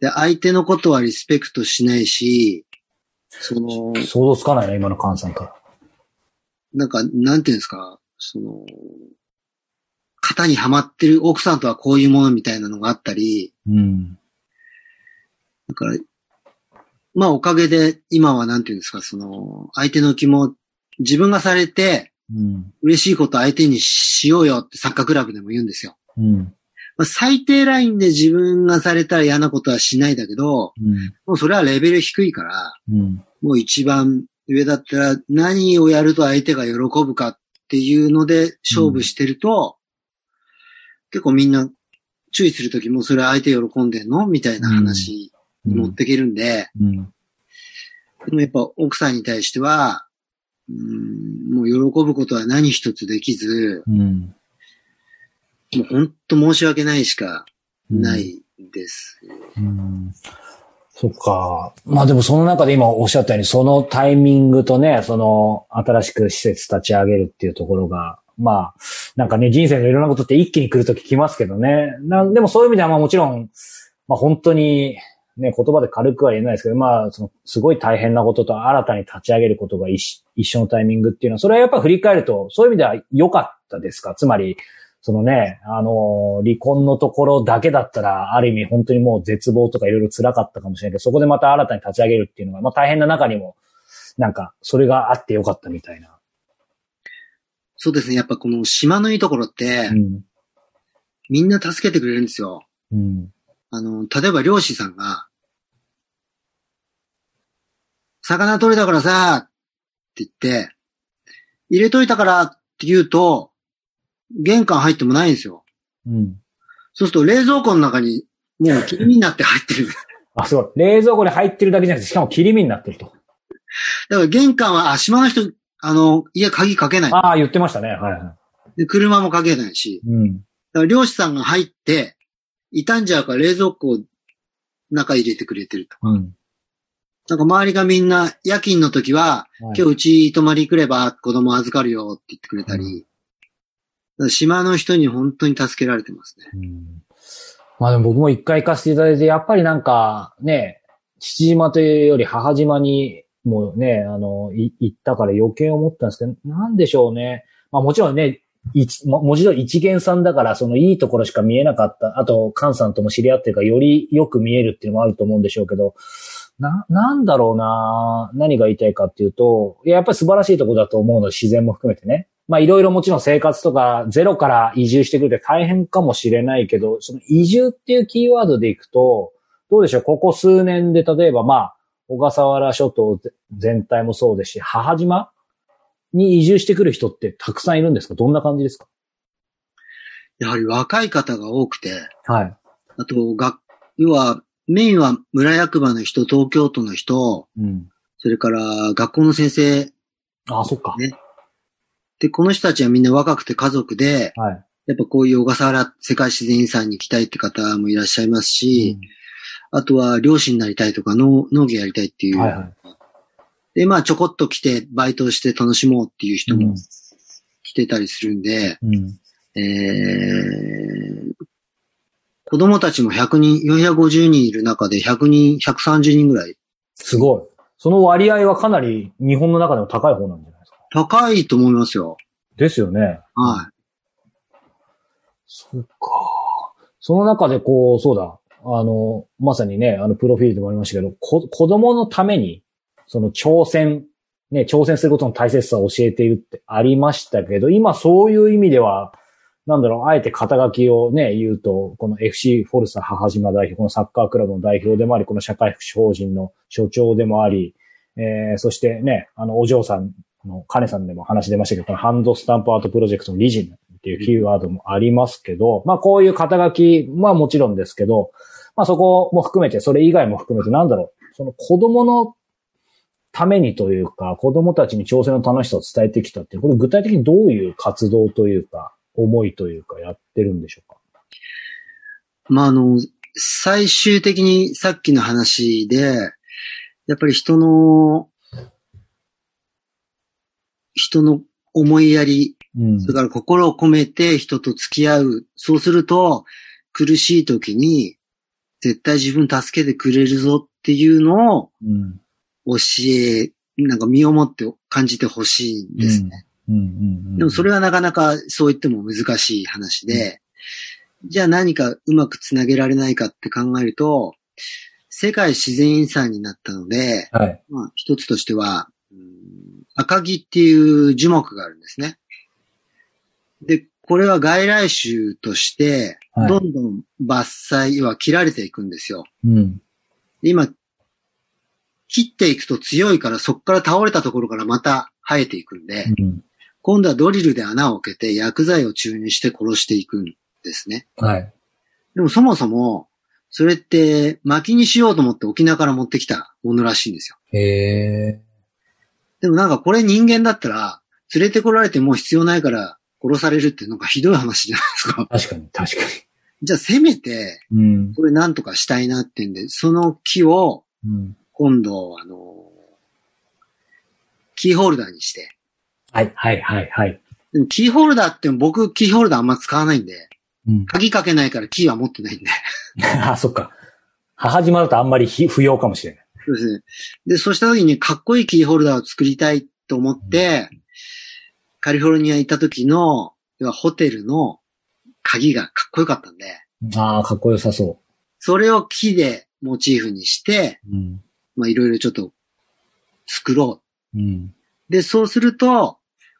で、相手のことはリスペクトしないし、その、想像つかないな、今の菅さんから。なんか、なんていうんですか、その、型にはまってる奥さんとはこういうものみたいなのがあったり、うん。だから、まあおかげで今はなんていうんですか、その、相手の気も、自分がされてうん。嬉しいこと相手にしようよってサッカークラブでも言うんですよ。うん。まあ、最低ラインで自分がされたら嫌なことはしないだけど、うん。もうそれはレベル低いから、うん。もう一番上だったら何をやると相手が喜ぶかっていうので勝負してると、結構みんな注意するときもそれ相手喜んでんのみたいな話に持っていけるんで、うん。でもやっぱ奥さんに対しては、うんもう喜ぶことは何一つできず、うん。もう本当申し訳ないしかないです。うん。そっか。まあでもその中で今おっしゃったように、そのタイミングとね、その新しく施設立ち上げるっていうところが、まあ、なんかね、人生のいろんなことって一気に来るとき来ますけどね。なんでもそういう意味ではまあもちろん、まあ本当に、ね、言葉で軽くは言えないですけど、まあ、その、すごい大変なことと新たに立ち上げることが一一緒のタイミングっていうのは、それはやっぱ振り返ると、そういう意味では良かったですか？つまり、そのね、あの、離婚のところだけだったら、ある意味本当にもう絶望とかいろいろ辛かったかもしれないけど、そこでまた新たに立ち上げるっていうのが、まあ大変な中にも、なんか、それがあってよかったみたいな。そうですね。やっぱこの島のいいところって、うん。みんな助けてくれるんですよ。うん。あの、例えば漁師さんが、魚取れたからさ、って言って、入れといたからって言うと、玄関入ってもないんですよ。うん。そうすると冷蔵庫の中にもう切り身になって入ってる。[laughs] あ、すごい。冷蔵庫に入ってるだけじゃなくて、しかも切り身になってると。だから玄関は、あ、島の人、あの、家鍵かけない。ああ、言ってましたね。はいはで車もかけないし。い。うん。だから漁師さんが入って、傷んじゃうから冷蔵庫を中入れてくれてると。うん。なんか周りがみんな夜勤の時は、今日うち泊まり来れば子供預かるよって言ってくれたり、島の人に本当に助けられてますね。まあでも僕も一回行かせていただいて、やっぱりなんかね、父島というより母島にもね、あの、い行ったから余計思ったんですけど、なんでしょうね。まあもちろんね、一、ももちろん一元さんだから、そのいいところしか見えなかった。あと、菅さんとも知り合ってるから、よりよく見えるっていうのもあると思うんでしょうけど、な、なんだろうな何が言いたいかっていうと、ややっぱり素晴らしいところだと思うの、自然も含めてね。まあいろいろもちろん生活とかゼロから移住してくるって大変かもしれないけど、その移住っていうキーワードでいくと、どうでしょう？ここ数年で例えばまあ、小笠原諸島全体もそうですし、母島に移住してくる人ってたくさんいるんですか？どんな感じですか？やはり若い方が多くて、はい。あと、が、要は、メインは村役場の人、東京都の人、うん。それから学校の先生。あ、そっか。ねで、この人たちはみんな若くて家族で、はい。やっぱこういう小笠原世界自然遺産に行きたいって方もいらっしゃいますし、あとは漁師になりたいとか農農業やりたいっていう。はいはい。で、まあちょこっと来てバイトをして楽しもうっていう人うんも来てたりするんで、うん。えー、子供たちも100人、450人いる中で100人、130人ぐらい。すごい。その割合はかなり日本の中でも高い方なんじゃない？ですか。高いと思いますよ。ですよね。はそうか。その中でこう、そうだ。あの、まさにね、あの、プロフィールでもありましたけど、こ子供のために、その挑戦、ね、挑戦することの大切さを教えているってありましたけど、今そういう意味では、なんだろう、あえて肩書きをね、言うと、この FC フォルサ母島代表、このサッカークラブの代表でもあり、この社会福祉法人の所長でもあり、えー、そしてね、あの、お嬢さんあの、カネさんでも話出ましたけど、このハンドスタンプアートプロジェクトの理事っていうキーワードもありますけど、まあこういう肩書きはもちろんですけど、まあそこも含めて、それ以外も含めて、なんだろう、その子供のためにというか、子供たちに挑戦の楽しさを伝えてきたっていう、これ具体的にどういう活動というか、思いというか、やってるんでしょうか？まあ、あの、最終的にさっきの話で、やっぱり人の、人の思いやり、うんそれから心を込めて人と付き合う。そうすると、苦しい時に、絶対自分助けてくれるぞっていうのをうん。教え、なんか身をもって感じてほしいんですね。でもそれはなかなかそう言っても難しい話で、じゃあ何かうまくつなげられないかって考えると、世界自然遺産になったので、はい。まあ一つとしては、うん赤木っていう樹木があるんですね。で、これは外来種として、はいどんどん伐採、要は切られていくんですよ。うん。で今、切っていくと強いからそこから倒れたところからまた生えていくんで、うん。今度はドリルで穴を開けて薬剤を注入して殺していくんですね。はい。でもそもそも、それって薪にしようと思って沖縄から持ってきたものらしいんですよ。へえ。でもなんかこれ人間だったら、連れてこられてもう必要ないから殺されるってなんかひどい話じゃないですか。確かに、確かじゃあせめて、に。うん。これなんとかしたいなってんで、その木をうん。今度、あの、キーホルダーにして、はい、はい、はい、はい。でもキーホルダーって僕キーホルダーあんま使わないんで、うん。鍵かけないからキーは持ってないんで。[laughs] あ、そっか。母島だとあんまりひ不要かもしれない。そうですね。で、そうした時にかっこいいキーホルダーを作りたいと思って、カリフォルニア行った時の、要はホテルの鍵がかっこよかったんで、ああ、かっこよさそそれを木でモチーフにして、う。うん。まあいろいろちょっと作ろうん。う。で、そうすると、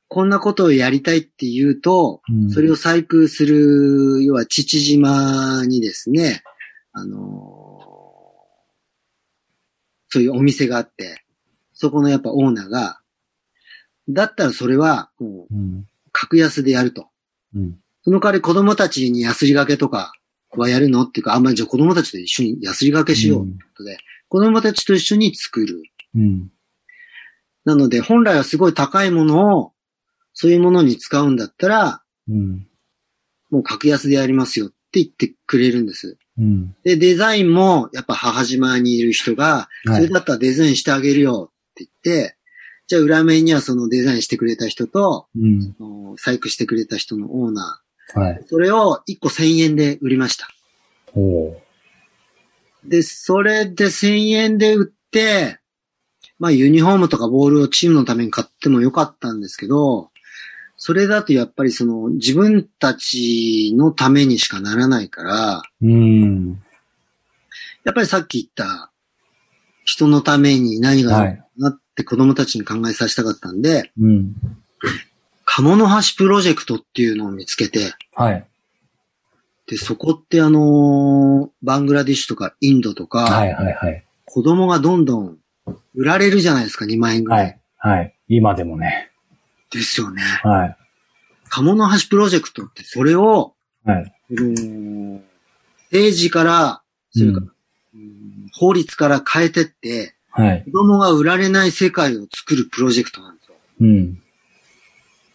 こんなことをやりたいって言うと、うんそれを細工する、要は父島にですね、あのーそういうお店があって、そこのやっぱオーナーが、だったらそれはもううん。格安でやると。うん。その代わり子供たちに安りがけとかはやるのっていうか、あんまりじゃあ子供たちと一緒に安りがけしようってことで、子供たちと一緒に作る。うん。なので、本来はすごい高いものを、そういうものに使うんだったら、うん。もう格安でやりますよって言ってくれるんです。うん。で、デザインも、やっぱ母島にいる人が、はいそれだったらデザインしてあげるよって言って、じゃあ裏面にはそのデザインしてくれた人と、うん。その細工してくれた人のオーナはい。ー、それを1個1000円で売りました。で、それで1000円で売って、まあユニフォームとかボールをチームのために買ってもよかったんですけど、それだとやっぱりその自分たちのためにしかならないから、うん。やっぱりさっき言った人のために何がはい。なって子供たちに考えさせたかったんで、うん。鴨の橋プロジェクトっていうのを見つけて、はい。で、そこってあのーバングラディッシュとかインドとか、はいはいはい。子供がどんどん売られるじゃないですか、2万円ぐら。はいい。はい。今でもね。ですよね。はい。鴨の橋プロジェクトってそれを、はい。政治から、それから、うん法律から変えてって、はい。子供が売られない世界を作るプロジェクトなんですよ。うん。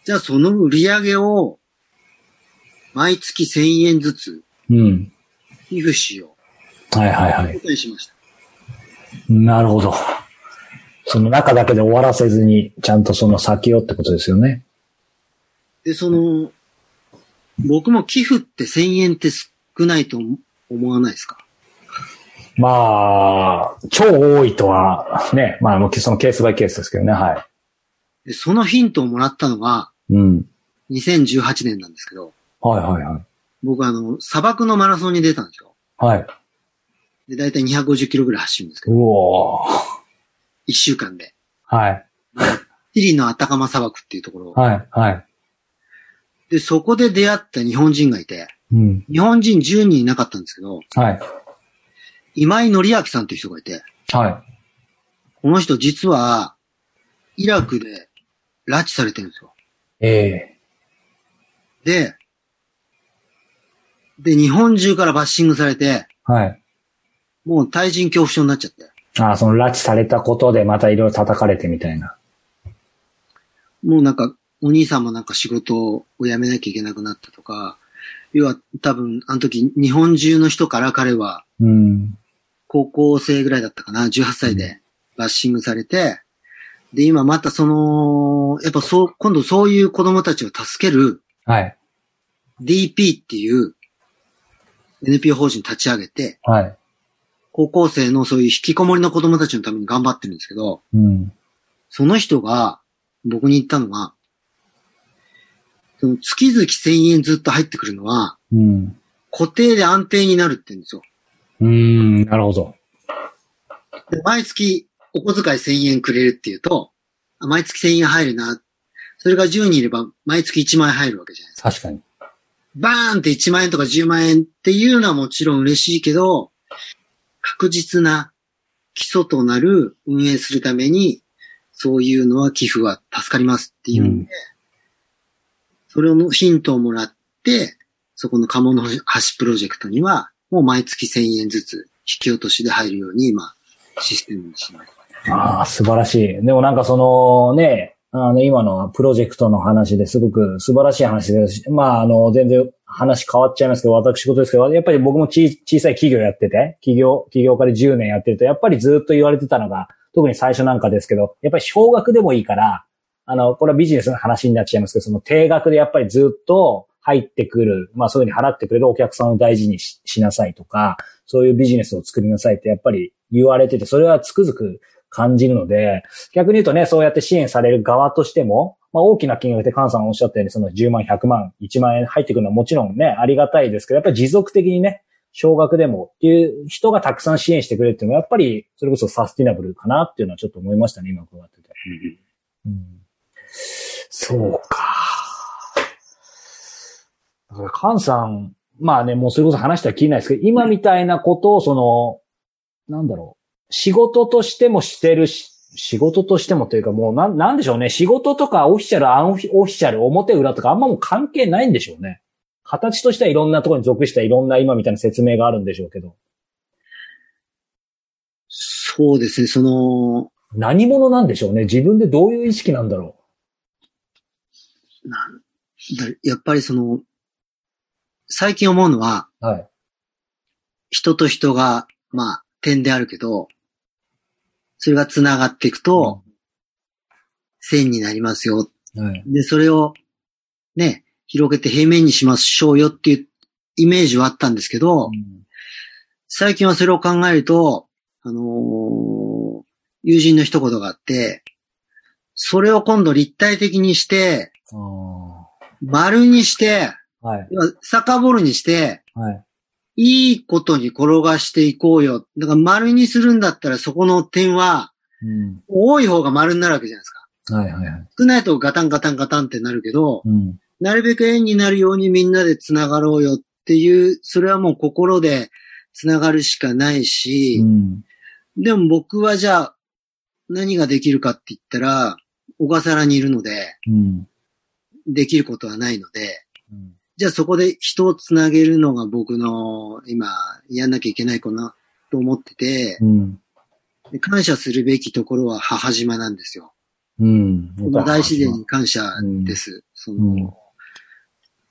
じゃあその売り上げを、毎月1000円ずつうん。寄付しよはいはいはう。い。ことにしました。なるほど。その中だけで終わらせずに、ちゃんとその先をってことですよね。で、その、僕も寄付って1000円って少ないと思わないですか？まあ、超多いとは、ね、まあ、そのケースバイケースですけどね、はで、そのヒントをもらったのがい。うん。2018年なんですけど、はいはいはい。僕あの、砂漠のマラソンに出たんですよ。はい。で、だいたい250キロぐらい走るんですけうど、おー1週間で。はい。チリのアタカマ砂漠っていうところ。はい。はい。で、そこで出会った日本人がいて、うん。日本人10人いなかったんですけど、はい。今井紀明さんっていう人がいて、はこの人実は、イラクで拉致されてるんですよ。い。えで、で、日本中からバッシングされて、えはい。もう対人恐怖症になっちゃって。ああ、その拉致されたことでまたいろいろ叩かれてみたいな。もうなんか、お兄さんもなんか仕事を辞めなきゃいけなくなったとか、要は多分、あの時日本中の人から彼はうん。高校生ぐらいだったかな、18歳でバッシングされて、で、今またその、やっぱそう、今度そういう子供たちを助けるはい。DP っていう NPO 法人立ち上げて、はい。高校生のそういう引きこもりの子供たちのために頑張ってるんですけど、うん。その人が僕に言ったのが、その月々1000円ずっと入ってくるのはうん。固定で安定になるって言うんですよ。うん。なるほど。で毎月お小遣い1000円くれるっていうと、あ毎月1000円入るな。それが10人いれば毎月1万円入るわけじゃないですか。確かに。バーンって1万円とか10万円っていうのはもちろん嬉しいけど、確実な基礎となる運営するために、そういうのは寄付は助かりますっていうんで、それのヒントをもらって、そこの鴨の橋プロジェクトには、もう毎月1000円ずつ引き落としで入るように今、システムにします。ああ、素晴らしい。でもなんかそのね、あの今のプロジェクトの話ですごく素晴らしい話ですし、まああの全然話変わっちゃいますけど、私事ですけど、やっぱり僕もち小さい企業やってて、企業、企業家で10年やってると、やっぱりずっと言われてたのが、特に最初なんかですけど、やっぱり少額でもいいから、あの、これはビジネスの話になっちゃいますけど、その定額でやっぱりずっと入ってくる、まあそういうふうに払ってくれるお客さんを大事にししなさいとか、そういうビジネスを作りなさいってやっぱり言われてて、それはつくづく感じるので、逆に言うとね、そうやって支援される側としても、まあ大きな金額で菅さんおっしゃったように、その10万、100万、1万円入ってくるのはもちろんね、ありがたいですけど、やっぱり持続的にね、少額でもっていう人がたくさん支援してくれるっていうのは、やっぱりそれこそサスティナブルかなっていうのはちょっと思いましたね、今伺ってて。うん、そうか。だから、カンさん、まあね、もうそれこそ話したらきりないですけど、今みたいなことを、その、なんだろう、仕事としてもしてるし、仕事としてもというかもうなん、なんでしょうね。仕事とかオフィシャル、アンオフィシャル、表裏とかあんまもう関係ないんでしょうね。形としてはいろんなところに属したいろんな今みたいな説明があるんでしょうけど。そうですね、その、何者なんでしょうね。自分でどういう意識なんだろなんだやっぱりその、最近思うのは、う。はい。人と人が、まあ、点であるけど、それが繋がっていくと、線になりますよ。はい。で、それを、ね、広げて平面にしましょうよっていうイメージはあったんですけど、最近はそれを考えると、あのー友人の一言があって、それを今度立体的にして、丸にして、はい。要は遡るにして、はい。いいことに転がしていこうよ。だから丸にするんだったらそこの点は、うん。多い方が丸になるわけじゃないですか。はいはいはい。少ないとガタンガタンガタンってなるけど、うん。なるべく円になるようにみんなで繋がろうよっていう、それはもう心で繋がるしかないし、うん。でも僕はじゃあ何ができるかって言ったら、小笠原にいるので、うん。できることはないので、うんじゃあそこで人をつなげるのが僕の今やんなきゃいけないかなと思ってて、うん。で感謝するべきところは母島なんですよ。うん。この大自然に感謝です。その、うん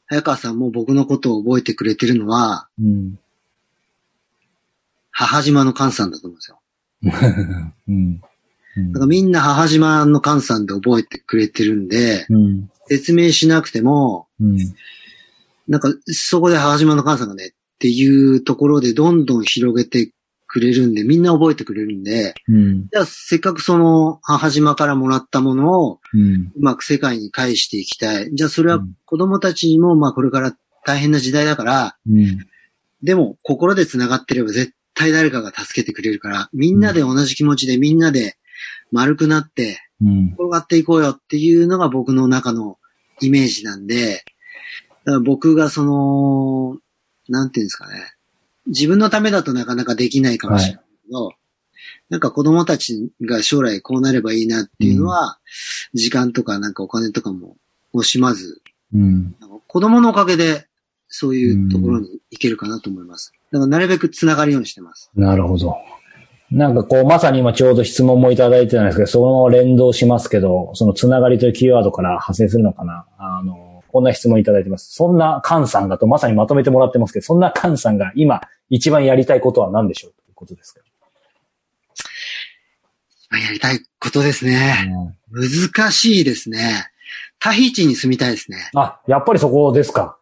早川さんも僕のことを覚えてくれてるのは、うん。母島の菅さんだと思うんですよ。[laughs] うん。だからみんな母島の菅さんで覚えてくれてるんで、うん。説明しなくても、うん。なんかそこで母島の菅さんがねっていうところでどんどん広げてくれるんで、みんな覚えてくれるんで、うん。じゃあせっかくその母島からもらったものをうまく世界に返していきたい。じゃあそれはうん子供たちにもまあこれから大変な時代だから、うん。でも心で繋がってれば絶対誰かが助けてくれるから、みんなで同じ気持ちでみんなで丸くなってうん。転がっていこうよっていうのが僕の中のイメージなんで、僕がその、なんていうんですかね。自分のためだとなかなかできないかもしれないけど、なんか子供たちが将来こうなればいいなっていうのは、時間とかなんかお金とかも惜しまず、うん。子供のおかげでそういうところに行けるかなと思います。だからなるべく繋がるようにしてます。なるほど。なんかこう、まさに今ちょうど質問もいただいてたんですけど、その連動しますけど、そのつながりというキーワードから派生するのかなあの、こんな質問いただいてます。そんなカンさんがとまさにまとめてもらってますけど、そんなカンさんが今一番やりたいことは何でしょうということですか、まあやりたいことですね。難しいですね。タヒチに住みたいですね。あ、やっぱりそこですか。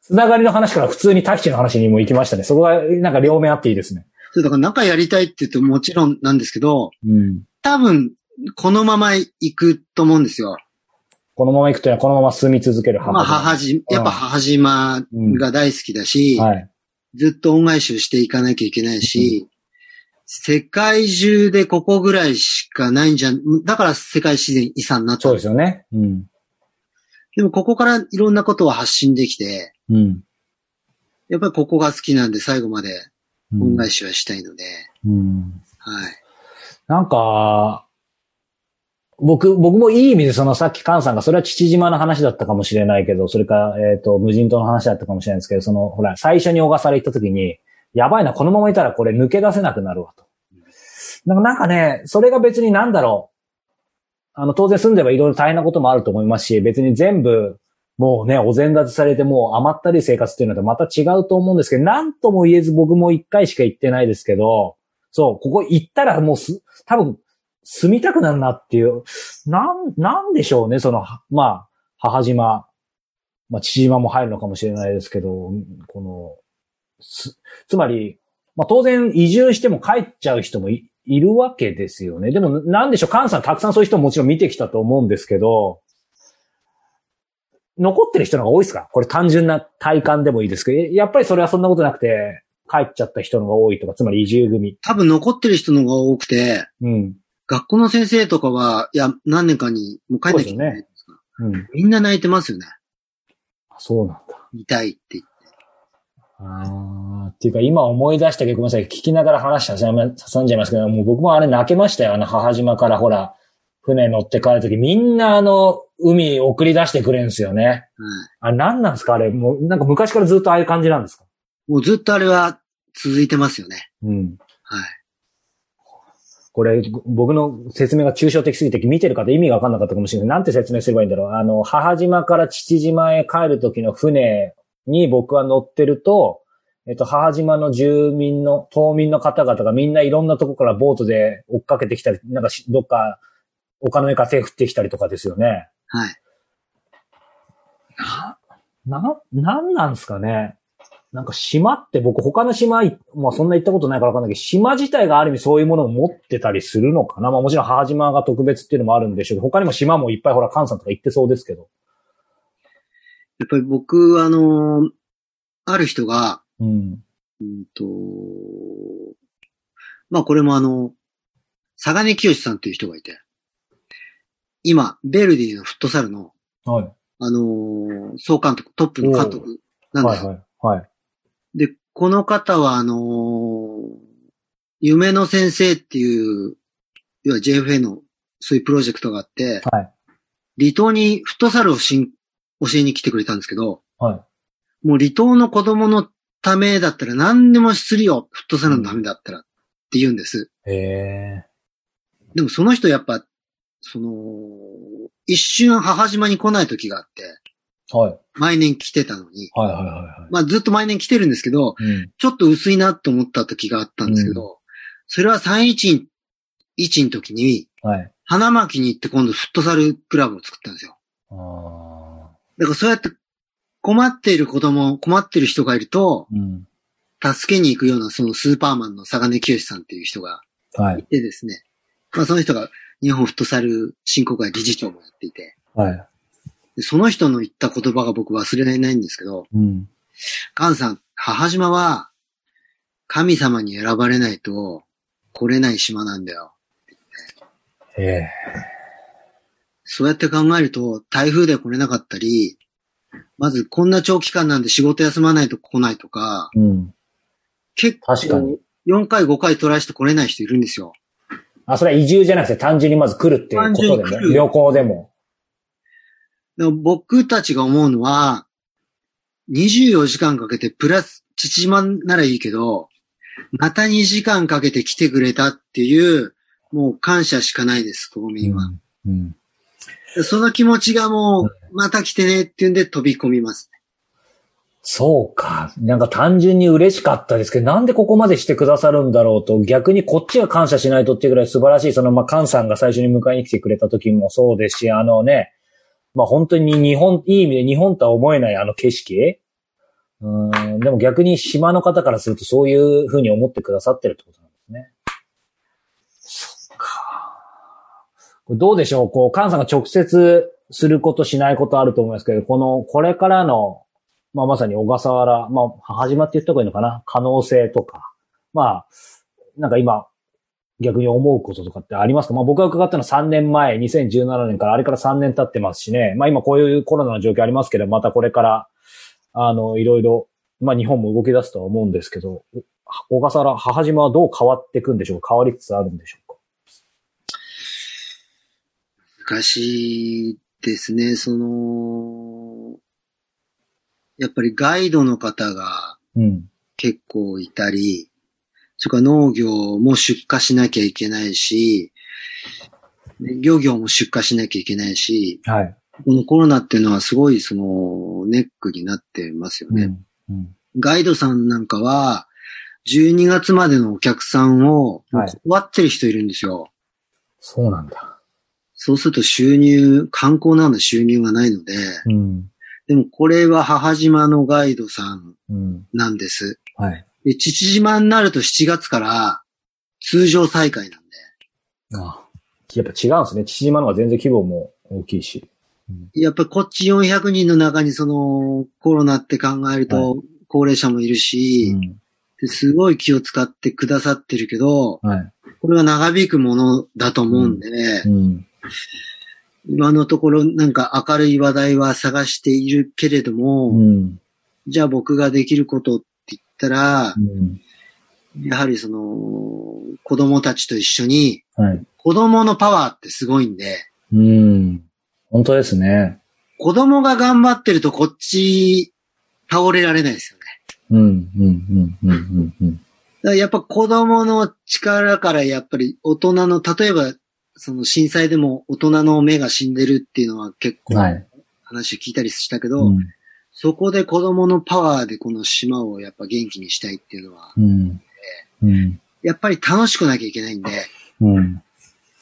つながりの話から普通にタヒチの話にも行きましたね。そこがなんか両面あっていいですね。そうだから仲やりたいって言うともちろんなんですけど、うん。多分、このまま行くと思うんですよ。このまま行くとこのまま住み続ける母まあ、母島、やっぱ母島が大好きだし、はい。ずっと恩返しをしていかなきゃいけないし、世界中でここぐらいしかないんじゃん、だから世界自然遺産になったそうですよね。うん。でもここからいろんなことを発信できて、うん。やっぱりここが好きなんで最後までうん恩返しはしたいので、うん。はい。なんか、僕、僕もいい意味でそのさっき菅さんがそれは父島の話だったかもしれないけど、それか、えっ、と、無人島の話だったかもしれないですけど、その、ほら、最初に小笠原行った時に、やばいな、このままいたらこれ抜け出せなくなるわと。なんかなんかね、それが別になんだろう。あの、当然住んでばいろいろ大変なこともあると思いますし、別に全部、もうね、お膳立てされてもう余ったり生活っていうのとまた違うと思うんですけど、なんとも言えず僕も一回しか行ってないですけど、そう、ここ行ったらもうす、多分、住みたくなるなっていう、なん、なんでしょうね、その、はまあ、母島、まあ、父島も入るのかもしれないですけど、この、つ、つまり、まあ当然移住しても帰っちゃう人もいいるわけですよね。でもなんでしょう、菅さんたくさんそういう人ももちろん見てきたと思うんですけど、残ってる人の方が多いですか？これ単純な体感でもいいですけど、やっぱりそれはそんなことなくて、帰っちゃった人の方が多いとか、つまり移住組。多分残ってる人の方が多くて、うん。学校の先生とかは、いや、何年かにもう帰んなきゃいけないですか。うん。みんな泣いてますよね。そうなんだ。痛いって言って。あーっていうか今思い出したけど、ごめんなさい。聞きながら話挟んじゃいますけど、もう僕もあれ泣けましたよ。あの母島からほら、船乗って帰るとき、みんなあの、海送り出してくれるんですよね。はい。あれ何なんですか？あれ、もうなんか昔からずっとああいう感じなんですか？もうずっとあれは続いてますよね。うん。はい。これ、僕の説明が抽象的すぎて見てる方意味がわかんなかったかもしれない。なんて説明すればいいんだろう。あの、母島から父島へ帰る時の船に僕は乗ってると、えっと、母島の住民の、島民の方々がみんないろんなとこからボートで追っかけてきたり、なんかしどっか、丘の上から手振ってきたりとかですよね。はい。な、なんなんですかね。なんか島って僕他の島い、まあそんな行ったことないからわかんないけど、島自体がある意味そういうものを持ってたりするのかな。まあもちろん母島が特別っていうのもあるんでしょうけど、他にも島もいっぱいほら、関さんとか行ってそうですけど。やっぱり僕、あのーある人が、うん。うんと、まあこれもあの、佐賀根清さんっていう人がいて、今、ベルディのフットサルの、はい。あのー総監督、トップの監督なんですよ。はいはい。はい。で、この方はあのー夢の先生っていう、要は JFA のそういうプロジェクトがあって、はい。離島にフットサルをしん教えに来てくれたんですけど、はい。もう離島の子供のためだったら何でもするよ、フットサルのためだったらって言うんです。へえ。でもその人やっぱ、その、一瞬母島に来ない時があって、はい。毎年来てたのに、はいはいはいはまあずっと毎年来てるんですけど、い。うん。ちょっと薄いなと思った時があったんですけど、それは311の時に、はい。花巻に行って今度フットサルクラブを作ったんですよ。あだからそうやって困っている子供、困っている人がいると、ーうん。助けに行くようなそのスーパーマンの佐賀根清さんっていう人がはいい。てですね、まあその人が日本フットサル振興会理事長もやっていて、はい。でその人の言った言葉が僕忘れられないんですけど、うん。カンさん、母島は神様に選ばれないと来れない島なんだよ。へえ。そうやって考えると、台風で来れなかったり、まずこんな長期間なんで仕事休まないと来ないとか、うん。結確かに構4回5回トライして来れない人いるんですよ。あ、それは移住じゃなくて単純にまず来るっていうことでね。旅行でも。でも僕たちが思うのは、24時間かけてプラス、父島ならいいけど、また2時間かけて来てくれたっていう、もう感謝しかないです、島民は。うん。その気持ちがもう、また来てねっていうんで飛び込みます。そうか。なんか単純に嬉しかったですけど、なんでここまでしてくださるんだろうと、逆にこっちが感謝しないとっていうぐらい素晴らしい、その、まあ、カンさんが最初に迎えに来てくれた時もそうですし、あのね、まあ、本当に日本、いい意味で日本とは思えないあの景色うん、でも逆に島の方からするとそういうふうに思ってくださってるってことなんですね。そっか。どうでしょう？こう、カンさんが直接することしないことあると思いますけど、この、これからの、まあまさに小笠原、まあ、始まって言った方がいいのかな？可能性とか。まあ、なんか今、逆に思うこととかってありますか？まあ僕が伺ったのは3年前、2017年から、あれから3年経ってますしね。まあ今こういうコロナの状況ありますけど、またこれから、あの、いろいろ、まあ日本も動き出すとは思うんですけど、小笠原、母島はどう変わっていくんでしょうか？変わりつつあるんでしょうか？難しいですね、その、やっぱりガイドの方がうん。結構いたり、それから農業も出荷しなきゃいけないし、ね漁業も出荷しなきゃいけないし、はい。このコロナっていうのはすごいそのネックになってますよね。うん。うん。ガイドさんなんかは、12月までのお客さんを断ってる人いるんですよ。そうなんだ。そうすると収入、観光なの収入がないので、うん。でもこれは母島のガイドさん。なんです。はい。で、父島になると7月から通常再開なんで、あやっぱ違うんですね。父島の方が全然規模も大きいし。やっぱりこっち400人の中にそのコロナって考えると高齢者もいるし、うん。ですごい気を使ってくださってるけど、はい。これは長引くものだと思うんで、うん。今のところなんか明るい話題は探しているけれども、うん。じゃあ僕ができることったらう、ん。やはりその、子供たちと一緒に、はい。子供のパワーってすごいんで、うん。本当ですね。子供が頑張ってるとこっち倒れられないですよね。うん。うん。うん。うん。うん。やっぱ子供の力からやっぱり大人の、例えばその震災でも大人の目が死んでるっていうのは結構はい。話を聞いたりしたけど、うん。そこで子供のパワーでこの島をやっぱ元気にしたいっていうのは、うん。うん。やっぱり楽しくなきゃいけないんで、うん。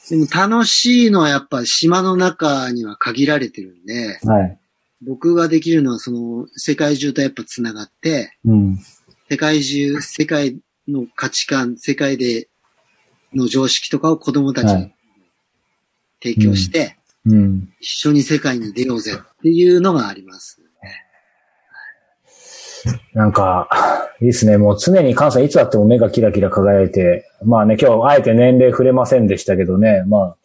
でも楽しいのはやっぱ島の中には限られてるんで、はい。僕ができるのはその世界中とやっぱ繋がって、うん。世界中、世界の価値観、世界での常識とかを子供たちにはい提供して、うん。一緒に世界に出ようぜっていうのがあります。なんか、いいですね。もう常に関西いつあっても目がキラキラ輝いて、まあね、今日あえて年齢触れませんでしたけどね、まあ、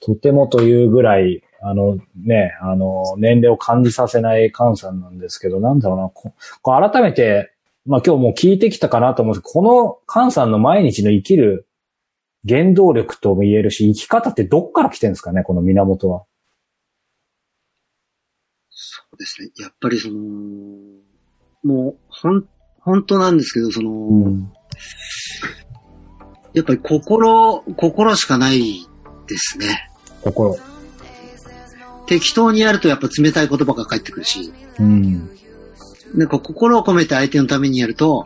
とてもというぐらい、あのね、あの、年齢を感じさせない菅さんなんですけど、なんだろうな、ここ改めて、まあ今日もう聞いてきたかなと思うんですけど、この菅さんの毎日の生きる原動力とも言えるし、生き方ってどっから来てるんですかね、この源は。そうですね。やっぱりその、もう、ほん、本当なんですけど、その、ん。やっぱり心、心しかないですね。心。適当にやるとやっぱ冷たい言葉が返ってくるし、うん。なんか心を込めて相手のためにやると、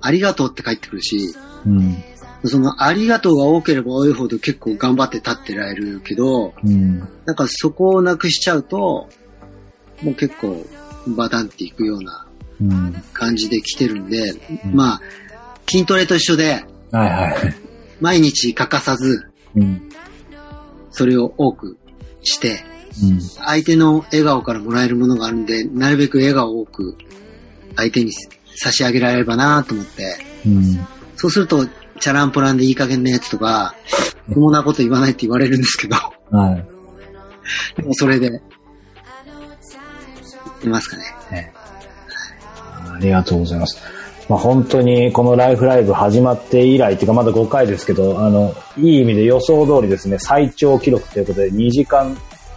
ありがとうって返ってくるし、うん。そのありがとうが多ければ多いほど結構頑張って立ってられるけど、うん。なんかそこをなくしちゃうと、もう結構バタンっていくようなうん。感じで来てるんで、うんまあ、筋トレと一緒で、はいはい。毎日欠かさず、うん。それを多くして、うん。相手の笑顔からもらえるものがあるんで、なるべく笑顔を多く相手に差し上げられればなと思って、うん。そうすると、チャランポランでいい加減なやつとか、こんなこと言わないって言われるんですけど、はい。でもそれで、言ってますかね。ねありがとうございます。まあ、本当にこのライフライブ始まって以来っていうかまだ5回ですけど、あの、いい意味で予想通りですね、最長記録ということで2時間、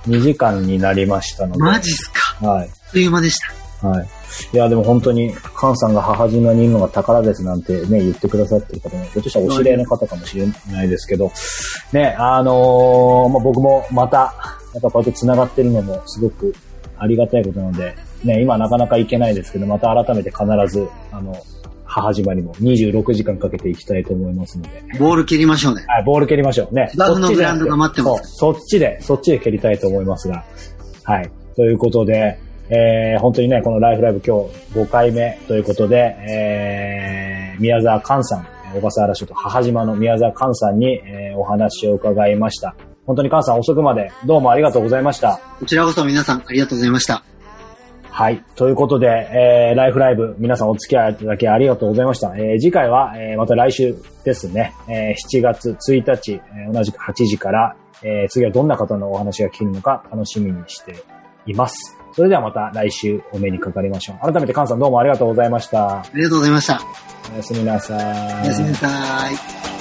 2時間になりましたので。マジっすか？はい。という間でした。はい。いや、でも本当に、菅さんが母島にいるのが宝ですなんてね、言ってくださってる方も、ひょっとしたらお知り合いの方かもしれないですけど、ね、あのーまあ、僕もまた、やっぱこうやって繋がってるのもすごくありがたいことなので、ね、今なかなか行けないですけど、また改めて必ず、あの、母島にも26時間かけて行きたいと思いますので、ボール蹴りましょうね。はい、ボール蹴りましょうね。芝生のグラウンドが待ってますそう、そっちで、そっちで蹴りたいと思いますが。はい。ということで、えー、本当にね、このライフライブ今日5回目ということで、えー、宮沢寛さん、小笠原諸島母島の宮沢寛さんに、えー、お話を伺いました。本当に寛さん遅くまでどうもありがとうございました。こちらこそ皆さんありがとうございました。はい。ということで、えー、ライフライブ、皆さんお付き合いいただきありがとうございました。えー、次回は、えー、また来週ですね。えー、7月1日、えー同じく8時から、えー、次はどんな方のお話が聞けるのか楽しみにしています。それではまた来週お目にかかりましょう。改めて菅さんどうもありがとうございました。ありがとうございました。おやすみなさい。おやすみなさい。